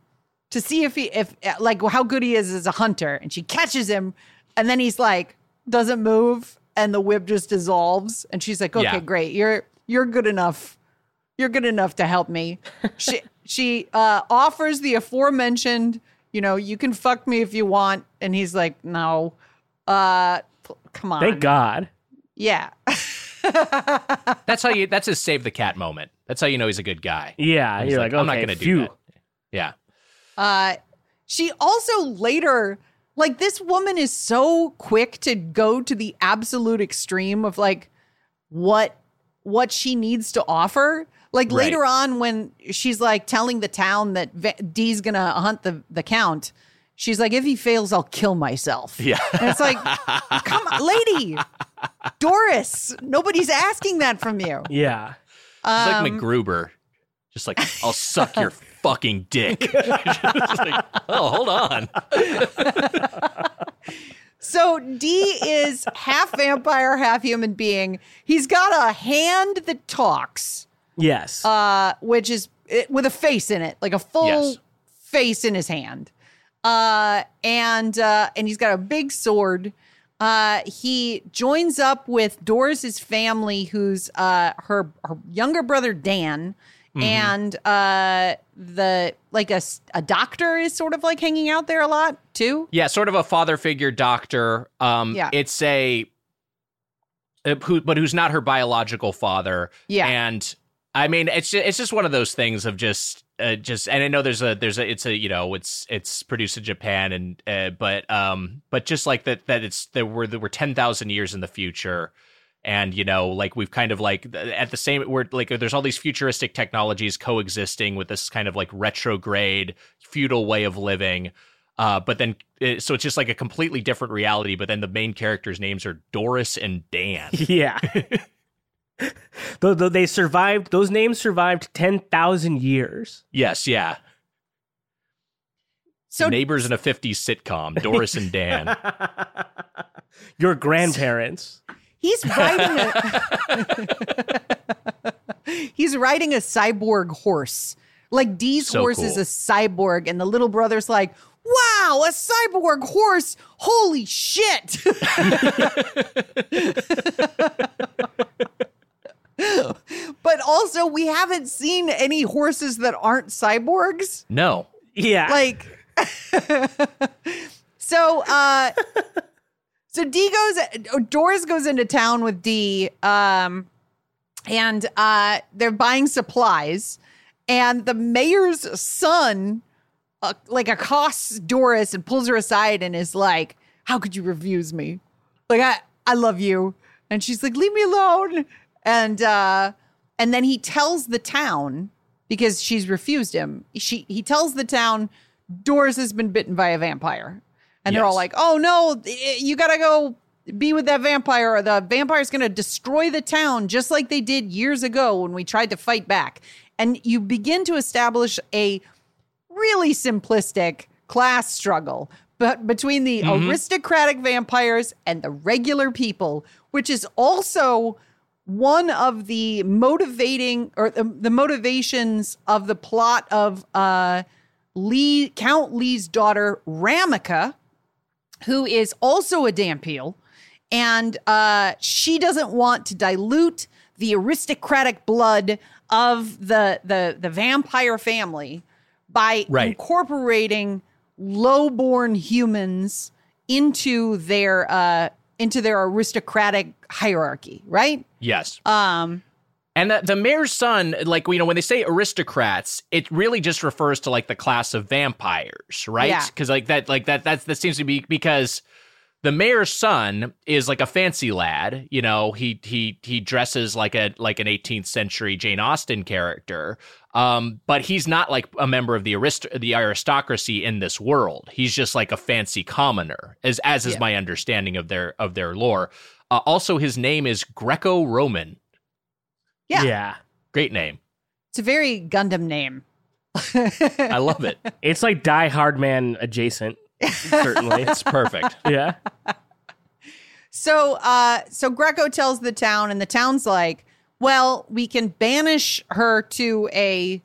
to see if he, if like how good he is as a hunter, and she catches him, and then he's like doesn't move, and the whip just dissolves, and she's like, okay, Yeah. great, you're you're good enough, you're good enough to help me. she she uh, offers the aforementioned, you know, you can fuck me if you want, and he's like, no, uh, come on, Thank God. yeah. that's how you. That's his save the cat moment. That's how you know he's a good guy. Yeah, He's you're like, like, I'm not going to do that. Yeah. Uh, she also later, like, this woman is so quick to go to the absolute extreme of like what what she needs to offer. Like Right. later on, when she's like telling the town that Va- D's gonna hunt the the count, she's like, "If he fails, I'll kill myself." Yeah. and it's like, come on, lady, Doris, nobody's asking that from you. Yeah. It's Um, like MacGruber. Just like, I'll suck your fucking dick. Just like, oh, hold on. So D is half vampire, half human being. He's got a hand that talks, Yes. uh, which is it, with a face in it, like a full Yes. face in his hand. Uh, and uh, and he's got a big sword. Uh, he joins up with Doris's family, who's uh, her her younger brother Dan, and uh, the like a a doctor is sort of like hanging out there a lot too. Yeah, sort of a father figure doctor. Um, Yeah. It's a, uh, who, but who's not her biological father. Yeah. And I mean, it's just, it's just one of those things of just, uh, just, and I know there's a, there's a, it's a, you know, it's, it's produced in Japan and, uh, but, um, but just like that, that it's, there were, there were 10,000 years in the future. And, you know, like we've kind of like at the same, we're like, there's all these futuristic technologies coexisting with this kind of like retrograde feudal way of living. Uh, but then, uh, so it's just like a completely different reality. But then the main characters' names are Doris and Dan. yeah. though, though they survived, those names survived 10,000 years. yes, yeah. So Neighbors in a 50s sitcom, Doris and Dan. Your grandparents. He's riding a He's riding a cyborg horse. Like D's So horse is a cyborg, and the little brother's like, "Wow, a cyborg horse! Holy shit!" but also, we haven't seen any horses that aren't cyborgs. No. Yeah. Like, so, uh, so D goes, Doris goes into town with D, um, and uh, they're buying supplies, and the mayor's son, uh, like, accosts Doris and pulls her aside and is like, "How could you refuse me? Like, I, I love you." And she's like, "Leave me alone." And uh, and then he tells the town because she's refused him. She he tells the town Doris has been bitten by a vampire. And they're all like, "Oh no, you got to go be with that vampire or the vampire's going to destroy the town just like they did years ago when we tried to fight back." And you begin to establish a really simplistic class struggle but between the aristocratic vampires and the regular people which is also one of the motivating or the, the motivations of the plot of uh Lee Count Lee's daughter Ramika who is also a Dampeel and uh she doesn't want to dilute the aristocratic blood of the the the vampire family by Right. incorporating low-born humans into their uh, into their aristocratic hierarchy, right? Yes. Um, And the, the mayor's son, like, you know, when they say aristocrats, it really just refers to like the class of vampires, right? Yeah. Because like that, like that, that's, that seems to be because the mayor's son is like a fancy lad. You know, he, he, he dresses like a, like an 18th century Jane Austen character. Um, but he's not like a member of the arist- the aristocracy in this world. He's just like a fancy commoner, as, as is Yeah. my understanding of their, of their lore. Uh, also, his name is Greco-Roman. Yeah. yeah. Great name. it's a very Gundam name. I love it. It's like Die Hard Man adjacent, certainly. It's perfect. yeah. So, uh, so Greco tells the town, and the town's like, "Well, we can banish her to a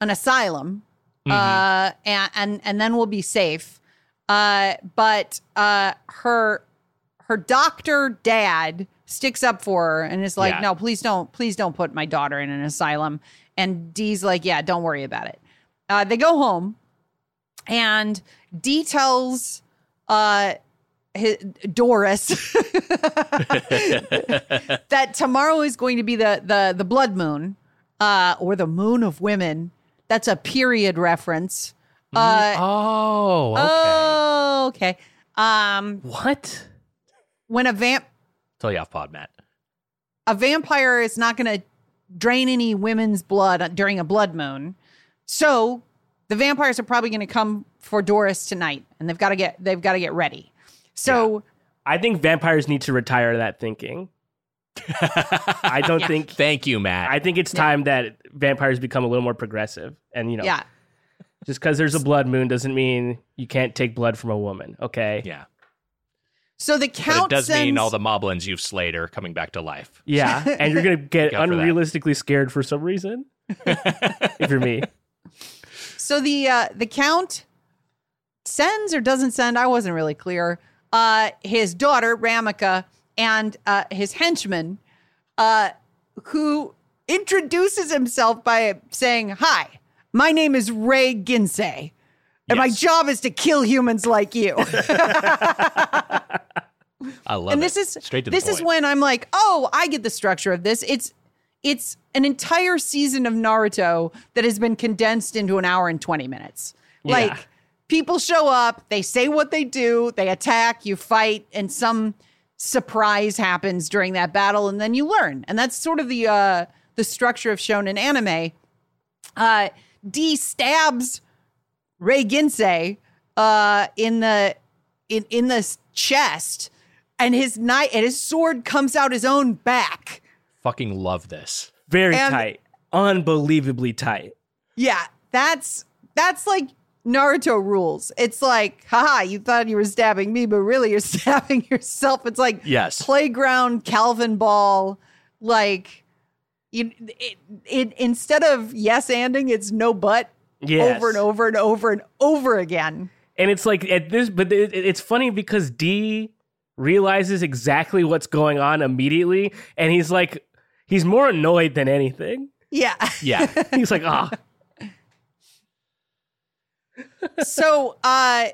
an asylum, uh, and, and and then we'll be safe." Uh, but uh, her her doctor dad sticks up for her and is like, Yeah. "No, please don't, please don't put my daughter in an asylum." And D's like, "Yeah, don't worry about it." Uh, they go home, and D tells uh, his, Doris that tomorrow is going to be the the the blood moon, uh, or the moon of women. That's a period reference. Uh, oh, okay. oh, okay. Um, What? when a vamp Tell you off pod, Matt. a vampire is not going to drain any women's blood during a blood moon. So the vampires are probably going to come for Doris tonight, and they've got to get they've got to get ready. So I think vampires need to retire that thinking. I don't think. Thank you, Matt. I think it's time that vampires become a little more progressive. And, you know, yeah, just because there's a blood moon doesn't mean you can't take blood from a woman. Okay. yeah. so the But count it does mean all the moblins you've slayed are coming back to life. Yeah. And you're going to get Go that. unrealistically scared for some reason. if you're me. So the uh, the count sends or doesn't send. I wasn't really clear. Uh, his daughter Ramika and uh, his henchman, uh, who introduces himself by saying, "Hi, my name is Ray Ginsei, and my job is to kill humans like you." I love and it. this is straight to this is when I'm like, oh, I get the structure of this. It's it's an entire season of Naruto that has been condensed into an hour and 20 minutes. Yeah. Like people show up, they say what they do, they attack, you fight, and some surprise happens during that battle, and then you learn. And that's sort of the uh the structure of shonen anime. Uh D stabs Ray Ginsei uh, in the in in the chest, and his knife and his sword comes out his own back. Fucking love this. Very And- tight. Unbelievably tight. Yeah, that's that's like Naruto rules. It's like, haha, you thought you were stabbing me, but really you're stabbing yourself. It's like Yes. playground Calvin ball, like. You, it, it instead of yes anding, it's no but Yes. over and over and over and over again. And it's like at this, but it, it's funny because D realizes exactly what's going on immediately, and he's like, he's more annoyed than anything. Yeah. Yeah. He's like, ah, so uh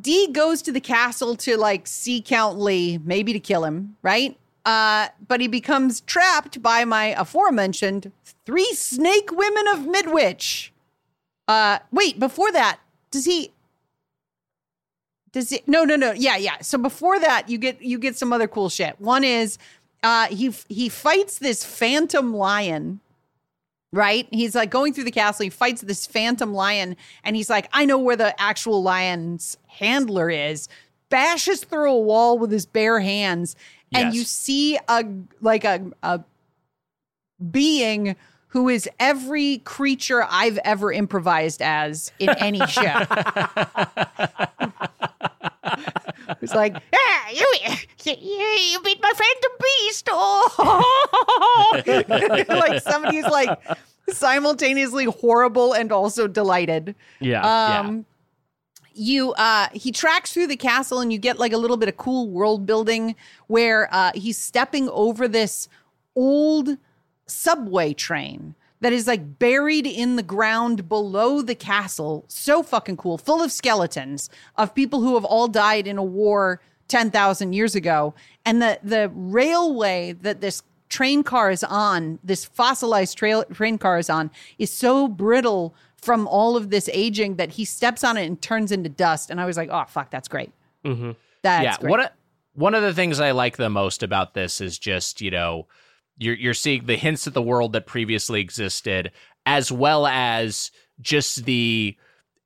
D goes to the castle to like see Count Lee, maybe to kill him, right? Uh, but he becomes trapped by my aforementioned three snake women of Midwich. Uh, wait, before that, does he? Does he? No, no, no. Yeah, yeah. So before that, you get you get some other cool shit. One is, uh, he he fights this phantom lion right? He's like going through the castle. He fights this phantom lion, and he's like, I know where the actual lion's handler is. Bashes through a wall with his bare hands, and Yes. you see a like a a being who is every creature I've ever improvised as in any show. It's like, ah, you, you, you beat my friend phantom beast. Oh, like somebody's like simultaneously horrible and also delighted. yeah, Um, you uh he tracks through the castle and you get like a little bit of cool world building where uh he's stepping over this old subway train that is like buried in the ground below the castle. So fucking cool, full of skeletons of people who have all died in a war 10,000 years ago. And the, the railway that this train car is on, this fossilized trail, train car is on, is so brittle from all of this aging that he steps on it and turns into dust. And I was like, oh, fuck, that's great. Mm-hmm. That's yeah, great. one of, one of the things I like the most about this is just you know you're you're seeing the hints at the world that previously existed, as well as just the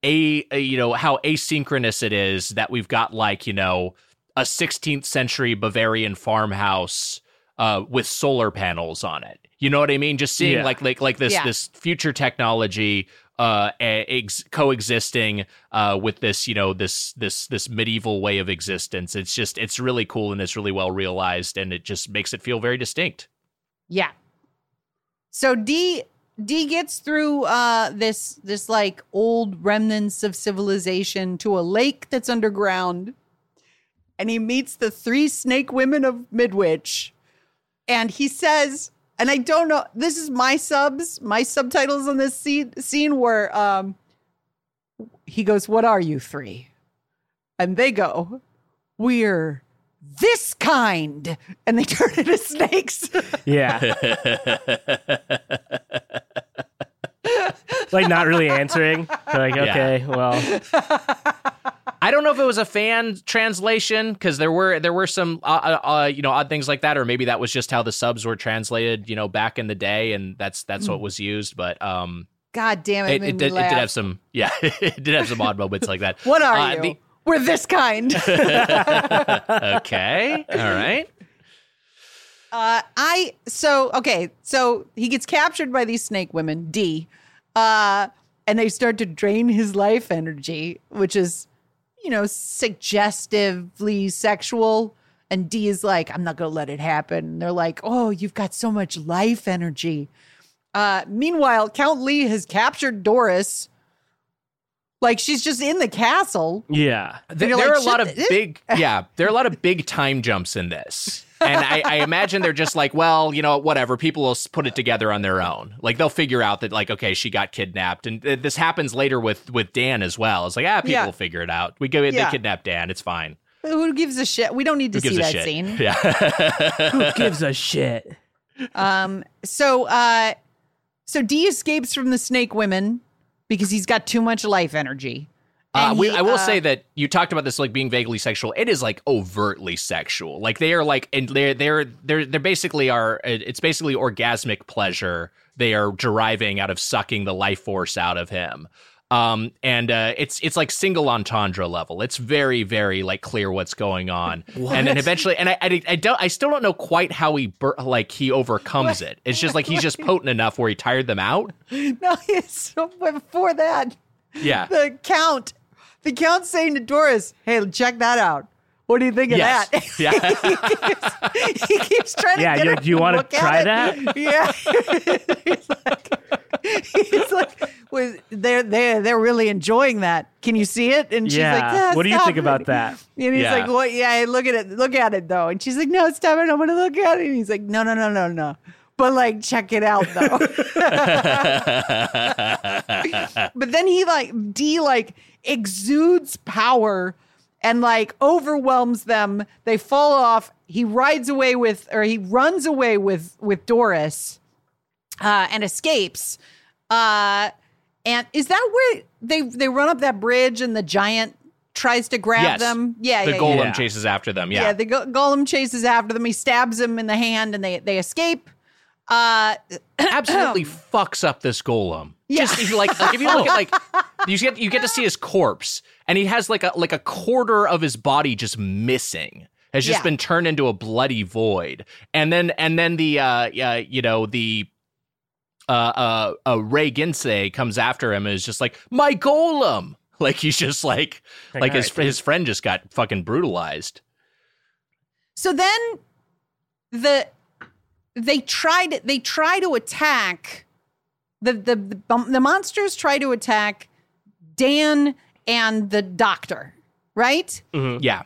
a, a you know how asynchronous it is that we've got like you know a 16th century Bavarian farmhouse uh, with solar panels on it. You know what I mean? Just seeing Yeah. like like like this Yeah. this future technology uh ex- coexisting uh with this you know this this this medieval way of existence it's just it's really cool and it's really well realized and it just makes it feel very distinct Yeah. So D D gets through uh this this like old remnants of civilization to a lake that's underground. And he meets the three snake women of Midwich. And he says, and I don't know, this is my subs, my subtitles on this scene, scene where um he goes, What are you three? And they go, We're this kind. And they turn into snakes. Yeah. like not really answering. They're like, Yeah. okay, well, i don't know if it was a fan translation because there were there were some uh, uh, uh, you know odd things like that or maybe that was just how the subs were translated you know back in the day and that's that's what was used but um God damn it. it, it, it, did, it did have some yeah it did have some odd moments like that What are Uh, you? the- We're this kind. okay all right uh, I so okay. So he gets captured by these snake women, D, uh, and they start to drain his life energy, which is, you know, suggestively sexual. And D is like, I'm not gonna let it happen. And they're like, Oh, you've got so much life energy. Uh, meanwhile, Count Lee has captured Doris. Like she's just in the castle. yeah. There, you're there like, are a lot of big, yeah, there are a lot of big time jumps in this. And I, I imagine they're just like, well, you know, whatever. People will put it together on their own. Like they'll figure out that, like, okay, she got kidnapped, and this happens later with with Dan as well. It's like, ah, people Yeah. will figure it out. We go, Yeah. they kidnapped Dan. It's fine. Who gives a shit? We don't need to Who see that shit? scene. Yeah. Who gives a shit? Um, so uh so D escapes from the snake women because he's got too much life energy. Uh, we, he, I will uh, say that you talked about this like being vaguely sexual. It is like overtly sexual. Like they are like, and they're they're they're they're basically are. It's basically orgasmic pleasure they are deriving out of sucking the life force out of him. Um, and uh, it's it's like single entendre level. It's very very like clear what's going on. And then eventually, and I, I I don't I still don't know quite how he bur- like he overcomes it. It's just like he's just potent enough where he tired them out. No, so before that. Yeah. The count. The count saying to Doris, hey, check that out. What do you think of Yes. that? Yeah. he keeps trying to Yeah, get you- her do you wanna try that? Yeah. he's like, he's like well, they're they're they're really enjoying that. Can you see it? And she's yeah. like, yeah, ah, what do you think about that? And he's Yeah. like, "What? Yeah, look at it. Look at it, though." And she's like, "No, stop it. I'm gonna look at it." And he's like, "No, no, no, no, no." But like, check it out, though. but then he like D like exudes power and like overwhelms them. They fall off. He rides away with, or he runs away with with Doris, uh, and escapes. Uh, and is that where they they run up that bridge and the giant tries to grab Yes. them? Yeah, the yeah, golem yeah. Yeah. chases after them. Yeah. Yeah, the go- golem chases after them. He stabs him in the hand, and they they escape. Uh, absolutely fucks up this golem. Yeah. Just like, like if you look at like you get you get to see his corpse, and he has like a like a quarter of his body just missing. Has just Yeah. been turned into a bloody void, and then and then the uh, uh you know the uh uh, uh Ray Ginsei comes after him and is just like my golem. Like he's just like Like, like his dude. his friend just got fucking brutalized. so then the they tried they try to attack the the the, the monsters try to attack Dan and the doctor, right? Yeah.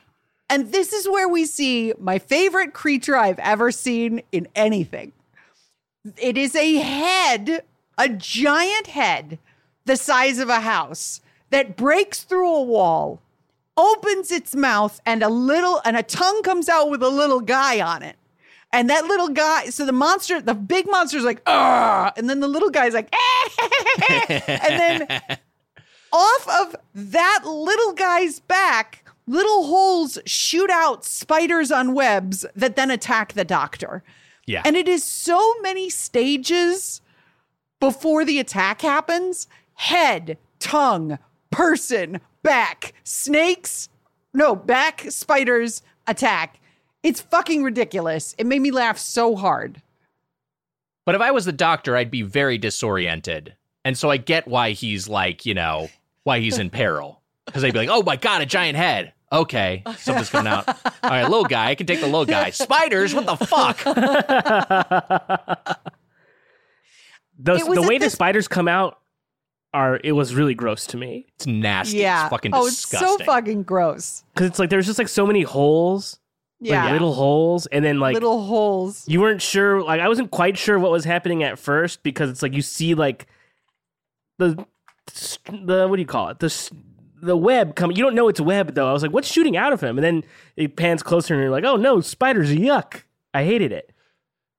And this is where we see my favorite creature I've ever seen in anything. It is a head a giant head the size of a house that breaks through a wall, opens its mouth, and a little and a tongue comes out with a little guy on it. And that little guy, so the monster, the big monster's like, ah, and then the little guy's like, and then off of that little guy's back, little holes shoot out spiders on webs that then attack the doctor. Yeah. And it is so many stages before the attack happens head, tongue, person, back, snakes, no, back, spiders, attack. It's fucking ridiculous. It made me laugh so hard. But if I was the doctor, I'd be very disoriented. And so I get why he's like, you know, why he's in peril. Because they'd be like, oh my God, a giant head. Okay, something's coming out. All right, little guy, I can take the little guy. Spiders, what the fuck? Those, the at way the this- spiders come out are it was really gross to me It's nasty. Yeah. It's fucking oh, disgusting. it's so fucking gross. because it's like there's just like so many holes, Yeah. like little holes, and then like Little holes. you weren't sure. Like I wasn't quite sure what was happening at first because it's like you see like the the what do you call it the the web coming. You don't know it's web though. I was like, what's shooting out of him? And then it pans closer and you're like, oh no, spiders! Yuck! I hated it.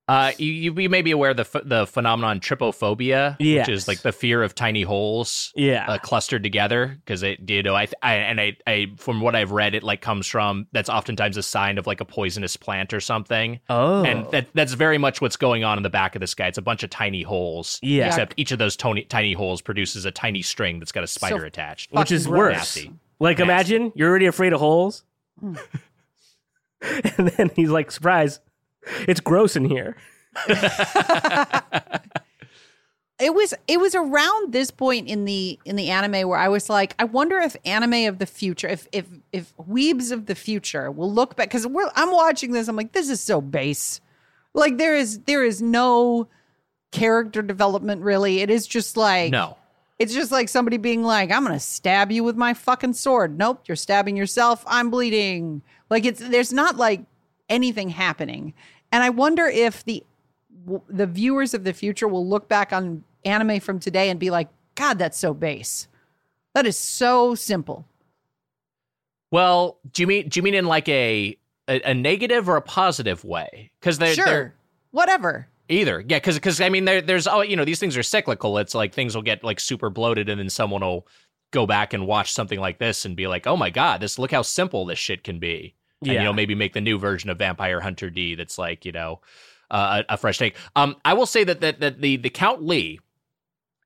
Uh, you, you you may be aware of the ph- the phenomenon trypophobia, Yes. which is like the fear of tiny holes Yeah. uh, clustered together. Because it, you know, I, I and I, I from what I've read, it like comes from that's oftentimes a sign of like a poisonous plant or something. oh, And that that's very much what's going on in the back of this guy. It's a bunch of tiny holes. Yeah. Except each of those tiny tiny holes produces a tiny string that's got a spider So attached. which is fucking worse. Nasty. Like, Nasty. imagine you're already afraid of holes, and then he's like, "Surprise! It's gross in here." it was it was around this point in the in the anime where I was like, I wonder if anime of the future, if if if weebs of the future will look back because we're I'm watching this, I'm like, this is so base. Like there is there is no character development really. It is just like No. It's just like somebody being like, I'm gonna stab you with my fucking sword. Nope, you're stabbing yourself. I'm bleeding. Like it's there's not like anything happening. And I wonder if the w- the viewers of the future will look back on anime from today and be like, God, that's so base. That is so simple. Well, do you mean do you mean in like a a, a negative or a positive way? Because they're, sure. they're Whatever. either. Yeah, because because I mean there there's oh you know these things are cyclical. It's like things will get like super bloated and then someone will go back and watch something like this and be like, oh my god, this look how simple this shit can be. And you know maybe make the new version of Vampire Hunter D that's like you know uh, a, a fresh take. Um, I will say that that that the the Count Lee.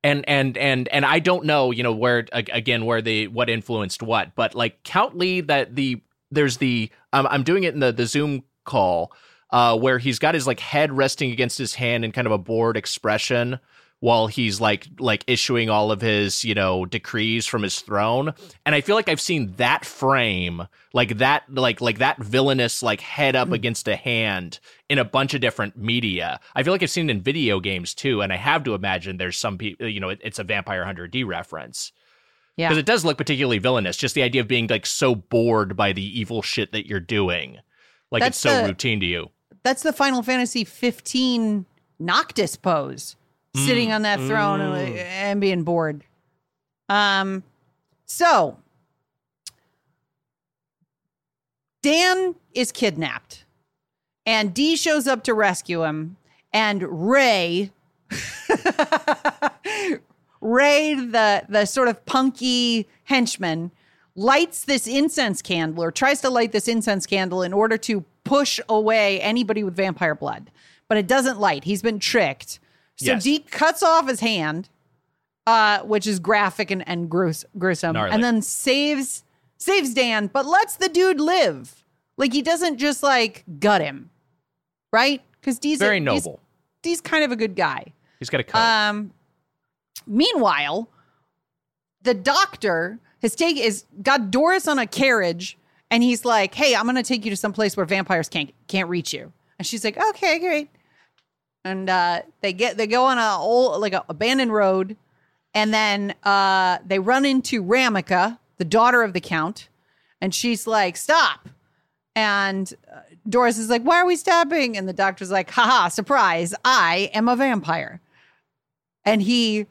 And and and and I don't know, you know, where again where the what influenced what, but like Count Lee, that the there's the um, I'm doing it in the the Zoom call uh, where he's got his like head resting against his hand in kind of a bored expression while he's like like issuing all of his you know decrees from his throne. And i feel like i've seen that frame like that like like that villainous like head up mm. against a hand in a bunch of different media. I feel like i've seen it in video games too and i have to imagine there's some people uh, you know it, it's a vampire hunter d reference. Yeah. because it does look particularly villainous just the idea of being like so bored by the evil shit that you're doing. Like That's it's so the- routine to you. That's the Final Fantasy 15 Noctis pose, sitting on that throne and, Mm. and being bored. Um, so Dan is kidnapped, and D shows up to rescue him, and Ray. Ray, the the sort of punky henchman, lights this incense candle or tries to light this incense candle in order to push away anybody with vampire blood, but it doesn't light. He's been tricked. So Yes. Deke cuts off his hand, uh, which is graphic and, and grues- gruesome, Gnarly. and then saves saves Dan, but lets the dude live. Like he doesn't just like gut him, right? Because D's very D's- noble D's kind of a good guy. he's got a code Um, meanwhile, the doctor has taken is got Doris on a carriage, and he's like, "Hey, I'm going to take you to some place where vampires can't can't reach you." And she's like, "Okay, great." And uh, they get they go on a old like a abandoned road, and then uh, they run into Ramika, the daughter of the count, and she's like, "Stop!" And uh, Doris is like, "Why are we stopping?" And the doctor's like, "Haha, surprise! I am a vampire." and he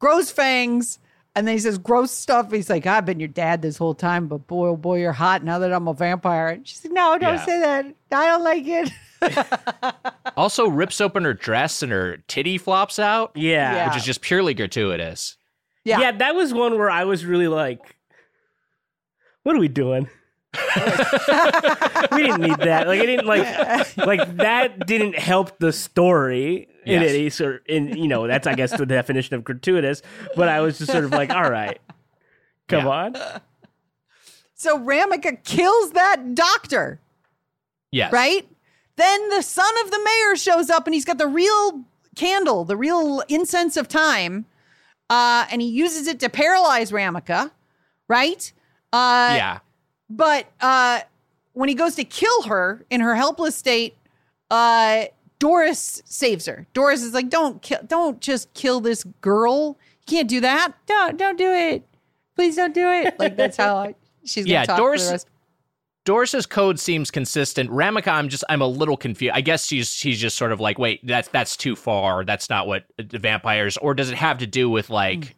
grows fangs. And then he says gross stuff. He's like, I've been your dad this whole time, but boy, oh boy, you're hot now that I'm a vampire. And she's like, No, don't Yeah. say that. I don't like it. Also rips open her dress and her titty flops out, Yeah. Yeah. which is just purely gratuitous. Yeah. yeah. that was one where I was really like, what are we doing? we didn't need that. Like, I didn't like, like that didn't help the story in Yes. any sort. In you know, that's I guess the definition of gratuitous. But I was just sort of like, all right, come Yeah. on. So Ramika kills that doctor. Yes. right? Then the son of the mayor shows up and he's got the real candle, the real incense of time, uh, and he uses it to paralyze Ramika, right? Uh, Yeah. But uh, when he goes to kill her in her helpless state, uh, Doris saves her. Doris is like, "Don't kill, don't just kill this girl. You can't do that. Don't, don't do it. Please don't do it." Like that's how I, she's gonna Yeah, talk for Doris- the rest. Doris's code seems consistent. Ramika, I'm just I'm a little confused. I guess she's she's just sort of like, wait, that's that's too far. That's not what the vampires. Or does it have to do with like,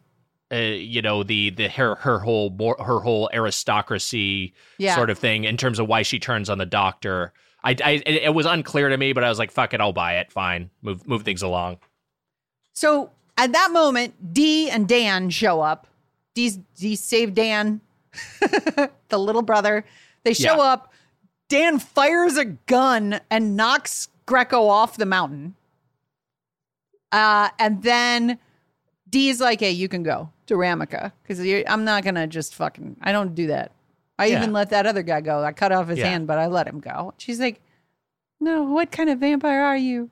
uh, you know, the the her her whole her whole aristocracy Yeah. sort of thing in terms of why she turns on the doctor? I, I it it was unclear to me, but I was like, fuck it, I'll buy it. Fine, move move things along. So at that moment, D and Dan show up. D's, D saved Dan, the little brother. They show Yeah. up. Dan fires a gun and knocks Greco off the mountain. Uh, and then D's like, hey, you can go to Ramika because I'm not going to just fucking, I don't do that. I Yeah. even let that other guy go. I cut off his Yeah. hand, but I let him go. She's like, no, what kind of vampire are you?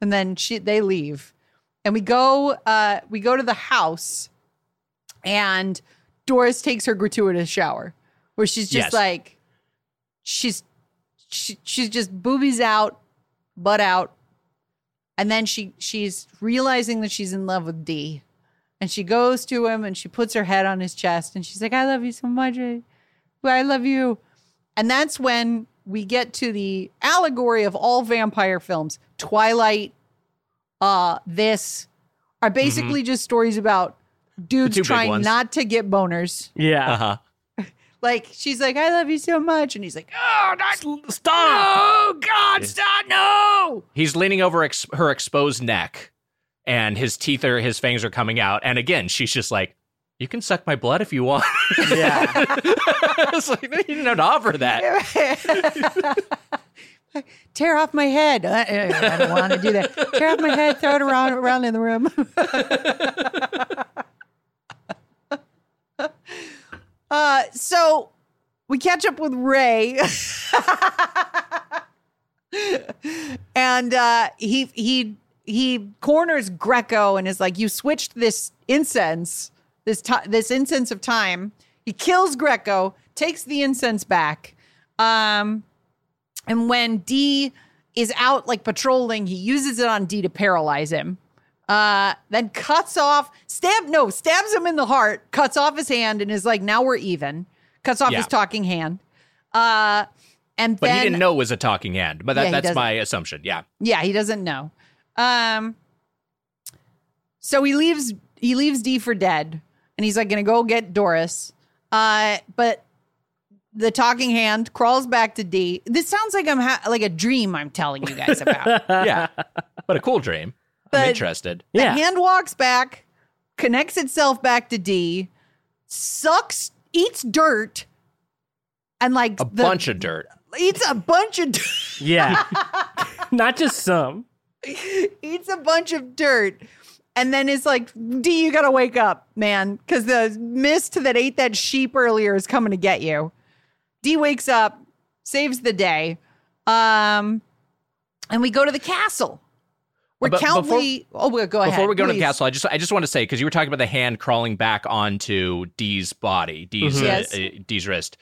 And then she, they leave and we go uh we go to the house and Doris takes her gratuitous shower where she's just Yes. like she's she, she's just boobies out butt out. And then she she's realizing that she's in love with D. And she goes to him and she puts her head on his chest and she's like I love you so much. I, I love you. And that's when we get to the allegory of all vampire films. Twilight uh this are basically just stories about dudes trying not to get boners. Yeah. Uh huh. Like she's like, "I love you so much," and he's like, "Oh, not Stop. oh God, stop, no!" He's leaning over ex- her exposed neck, and his teeth are his fangs are coming out. And again, she's just like, "You can suck my blood if you want." Yeah. it's like you didn't have to offer that. Tear off my head. Uh, I don't want to do that. Tear off my head. Throw it around around in the room. uh, so we catch up with Ray, and uh, he he he corners Greco and is like, "You switched this incense, this ti this incense of time." He kills Greco, takes the incense back. Um, and when D is out like patrolling, he uses it on D to paralyze him. Uh, then cuts off, stab, no, stabs him in the heart, cuts off his hand, and is like, now we're even. Cuts off Yeah. his talking hand. Uh, and But then he didn't know it was a talking hand. But that, Yeah, that's my assumption. Yeah. yeah, he doesn't know. Um, so he leaves. He leaves D for dead, and he's like going to go get Doris. Uh, but the talking hand crawls back to D. This sounds like I'm ha- like a dream I'm telling you guys about. Yeah. but a cool dream. I'm But- interested. the Yeah. hand walks back, connects itself back to D, sucks, eats dirt, and like A the- bunch of dirt. eats a bunch of dirt. Yeah. Not just some. eats a bunch of dirt and then it's like d you gotta wake up man because the mist that ate that sheep earlier is coming to get you d wakes up saves the day um and we go to the castle where But count before- Lee- oh well, go ahead Before we go to the castle, I just I just want to say because you were talking about the hand crawling back onto D's body, D's Mhm. uh, Yes. uh, D's wrist.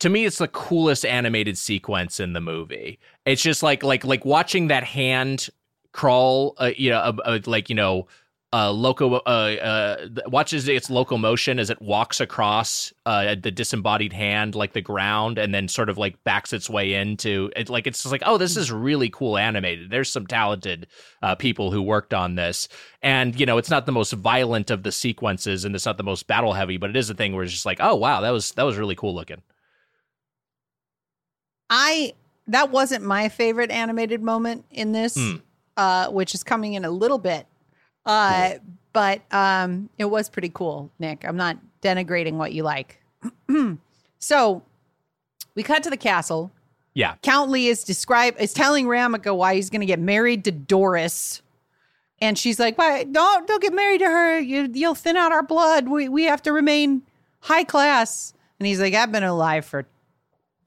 To me, it's the coolest animated sequence in the movie. It's just like like like watching that hand crawl, uh, you know, uh, uh, like you know, uh, loco uh, uh, watches its locomotion as it walks across uh, the disembodied hand like the ground and then sort of like backs its way into it like it's just like oh this is really cool animated there's some talented uh, people who worked on this and you know it's not the most violent of the sequences and it's not the most battle heavy but it is a thing where it's just like oh wow that was that was really cool looking I that wasn't my favorite animated moment in this, Hmm. uh, which is coming in a little bit. Uh, but um, it was pretty cool, Nick. I'm not denigrating what you like. so we cut to the castle. yeah Count Lee is describe is telling Ramika why he's going to get married to Doris, and she's like, "Why don't don't get married to her? You you'll thin out our blood. We we have to remain high class." And he's like, "I've been alive for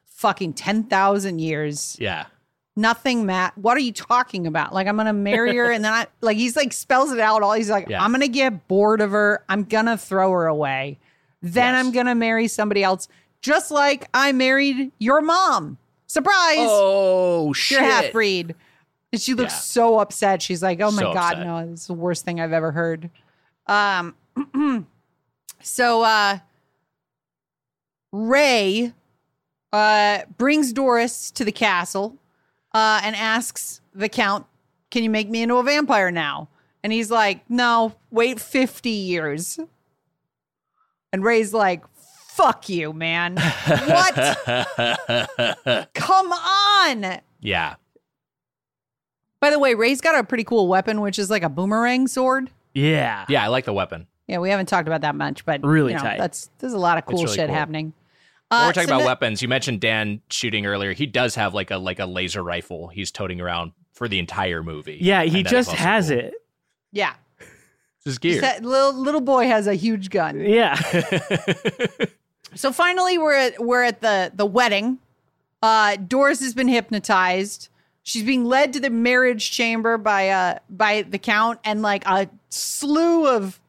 fucking ten thousand years. yeah Nothing, Matt. What are you talking about? Like I'm gonna marry her, and then I like he's like spells it out. All he's like, Yeah. I'm gonna get bored of her. I'm gonna throw her away. Then Yes. I'm gonna marry somebody else, just like I married your mom. Surprise! oh shit You're half breed. And she looks Yeah. so upset. She's like, "Oh my So god, upset. no! This is the worst thing I've ever heard." Um, so uh, Ray uh brings Doris to the castle uh, and asks the count, "Can you make me into a vampire now?" And he's like, "No, wait fifty years." And Ray's like, "Fuck you, man! What? Come on!" yeah By the way, Ray's got a pretty cool weapon, which is like a boomerang sword. Yeah. yeah i like the weapon Yeah, we haven't talked about that much, but Really you know, tight. That's there's a lot of cool really shit cool. happening. While Uh, we're talking so about the- weapons. You mentioned Dan shooting earlier. He does have like a like a laser rifle he's toting around for the entire movie. Yeah, he And that is just has cool. it. Yeah, This is gear. That little little boy has a huge gun. Yeah. So finally, we're at we're at the the wedding. Uh, Doris has been hypnotized. She's being led to the marriage chamber by uh by the count and like a slew of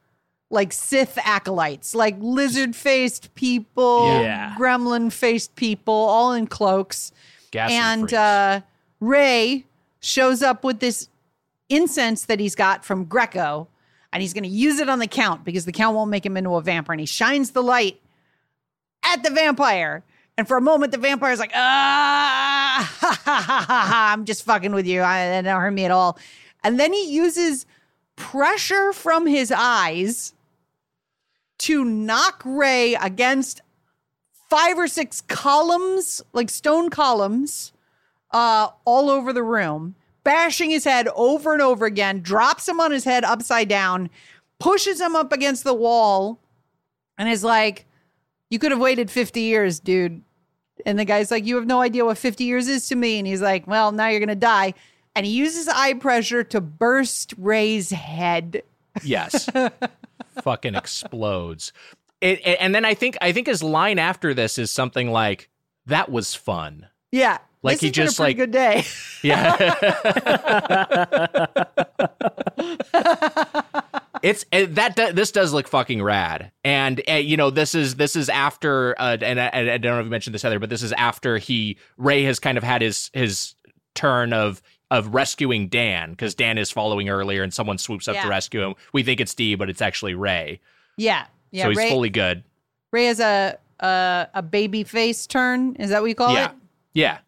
like Sith acolytes, like lizard faced people, Yeah. gremlin faced people, all in cloaks. Gas and uh, Ray shows up with this incense that he's got from Greco, and he's going to use it on the count because the count won't make him into a vampire. And he shines the light at the vampire. And for a moment, the vampire's like, ah, ha, ha, ha, ha, ha, I'm just fucking with you. I, that don't hurt me at all. And then he uses pressure from his eyes to knock Ray against five or six columns, like stone columns, uh, all over the room, bashing his head over and over again, drops him on his head upside down, pushes him up against the wall, and is like, You could have waited 50 years, dude. And the guy's like, You have no idea what 50 years is to me. And he's like, Well, now you're going to die. And he uses eye pressure to burst Ray's head. Yes. Fucking explodes. It, it- and then I think I think his line after this is something like, "That was fun." Yeah. Like he just, a like- good day. Yeah. it's it, that this does look fucking rad, and uh, you know this is this is after, uh, and I, I don't know if you mentioned this either but this is after he Ray has kind of had his his turn of of rescuing Dan because Dan is following earlier, and someone swoops up Yeah. to rescue him. We think it's D, but it's actually Ray, yeah. Yeah. so he's Ray, fully good. Ray has a, a a baby face turn. Is that what you call yeah, it? yeah.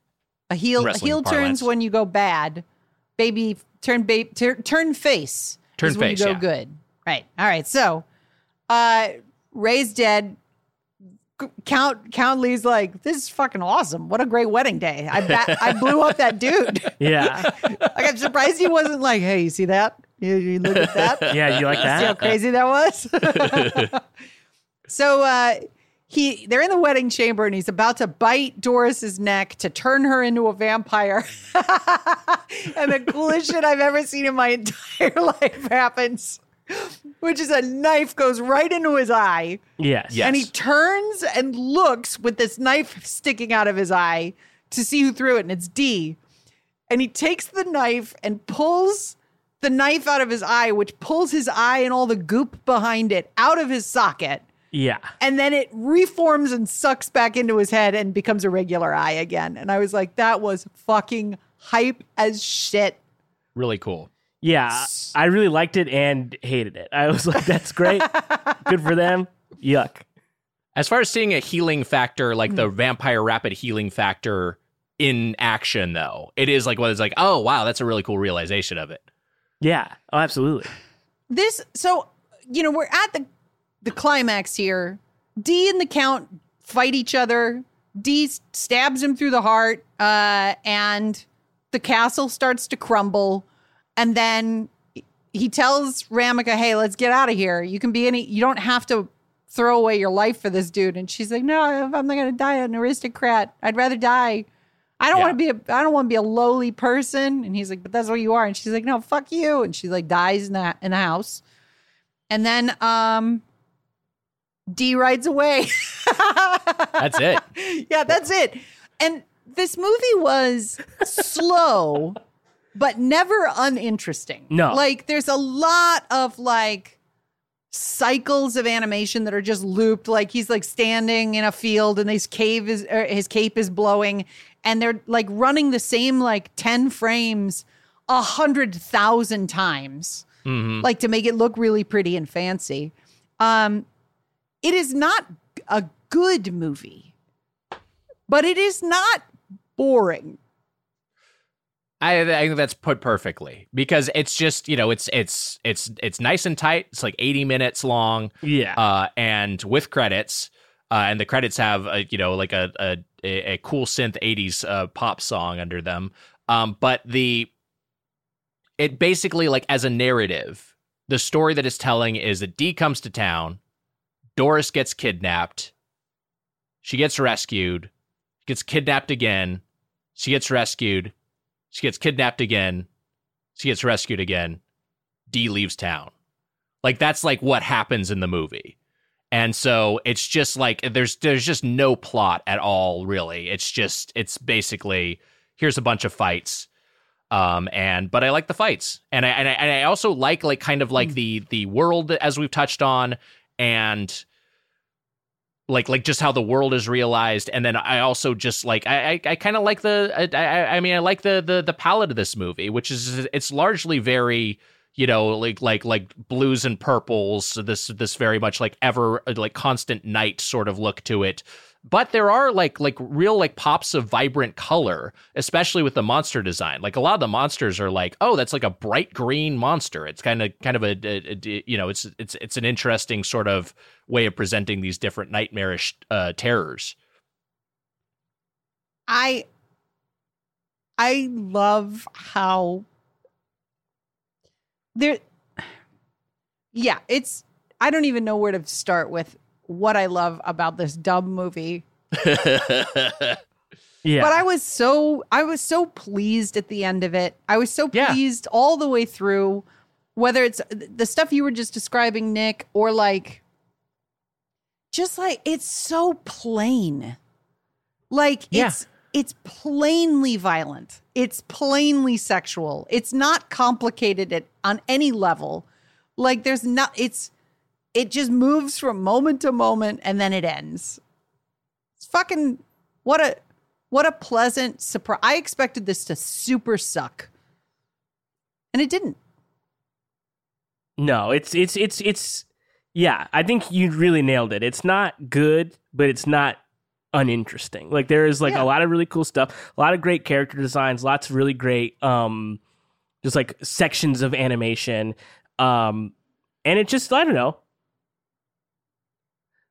A heel. A heel parlance. turns when you go bad. Baby turn. Ba- tur- turn face. Turn is when face, You go yeah. good. Right. All right. So, uh, Ray's dead. Count Count Lee's like, this is fucking awesome. What a great wedding day. I ba- I blew up that dude. yeah. like I'm surprised he wasn't like, hey, you see that? You, you look at that. Yeah. You like that? See how crazy that was? so uh he they're in the wedding chamber and he's about to bite Doris's neck to turn her into a vampire. and the coolest shit I've ever seen in my entire life happens. Which is a knife goes right into his eye. Yes. Yeah. And he turns and looks with this knife sticking out of his eye to see who threw it, and it's D. And he takes the knife and pulls the knife out of his eye, which pulls his eye and all the goop behind it out of his socket. Yeah. And then it reforms and sucks back into his head and becomes a regular eye again. And I was like, that was fucking hype as shit. Really cool. Yeah, I really liked it and hated it. I was like, that's great. Good for them. Yuck. As far as seeing a healing factor, like Hmm. the vampire rapid healing factor in action, though, it is like what it's like. Oh wow, that's a really cool realization of it. Yeah. Oh, absolutely. this so you know we're at the the climax here d and the count fight each other d stabs him through the heart uh and the castle starts to crumble and then he tells ramika hey let's get out of here you can be any you don't have to throw away your life for this dude and she's like no i'm not gonna die an aristocrat i'd rather die I don't Yeah. want to be a I don't want to be a lowly person. And he's like, but that's what you are. And she's like, no, fuck you. And she like dies in that in the house. And then um D rides away. That's it. yeah, that's it. And this movie was slow, but never uninteresting. No. Like there's a lot of like cycles of animation that are just looped. Like he's like standing in a field and his cave is er, his cape is blowing, and they're like running the same like 10 frames a hundred thousand times Mhm. like to make it look really pretty and fancy. Um, it is not a good movie, but it is not boring. I, I think that's put perfectly because it's just you know it's it's it's it's nice and tight. It's like eighty minutes long, Yeah. uh, and with credits. Uh, and the credits have a you know like a a, a cool synth '80s uh, pop song under them. Um, but the it basically like as a narrative, the story that it's telling is that D comes to town, Doris gets kidnapped, she gets rescued, gets kidnapped again, she gets rescued, she gets kidnapped again, she gets rescued again, D leaves town. Like that's like what happens in the movie. And so it's just like there's there's just no plot at all really. It's just it's basically here's a bunch of fights um and but i like the fights and i and i, and I also like like kind of like the the world as we've touched on and like like just how the world is realized and then i also just like i i, I kind of like the I, I i mean i like the the the palette of this movie which is it's largely very you know like like like blues and purples this this very much like ever like constant night sort of look to it but there are like like real like pops of vibrant color especially with the monster design. Like a lot of the monsters are like oh that's like a bright green monster. It's kind of kind of a, a- a- you know it's it's it's an interesting sort of way of presenting these different nightmarish uh terrors. I I love how there Yeah, it's I don't even know where to start with what I love about this dumb movie. yeah. But I was so I was so pleased at the end of it. I was so Yeah. pleased all the way through whether it's the stuff you were just describing Nick or like just like it's so plain. Like Yeah. it's it's plainly violent. It's plainly sexual. It's not complicated at on any level. Like there's not it's it just moves from moment to moment and then it ends. It's fucking what a what a pleasant surprise. I expected this to super suck. And it didn't. No, it's it's it's it's yeah, I think you really nailed it. It's not good, but it's not uninteresting. Like there is like Yeah. a lot of really cool stuff, a lot of great character designs, lots of really great um just like sections of animation. Um and it just I don't know.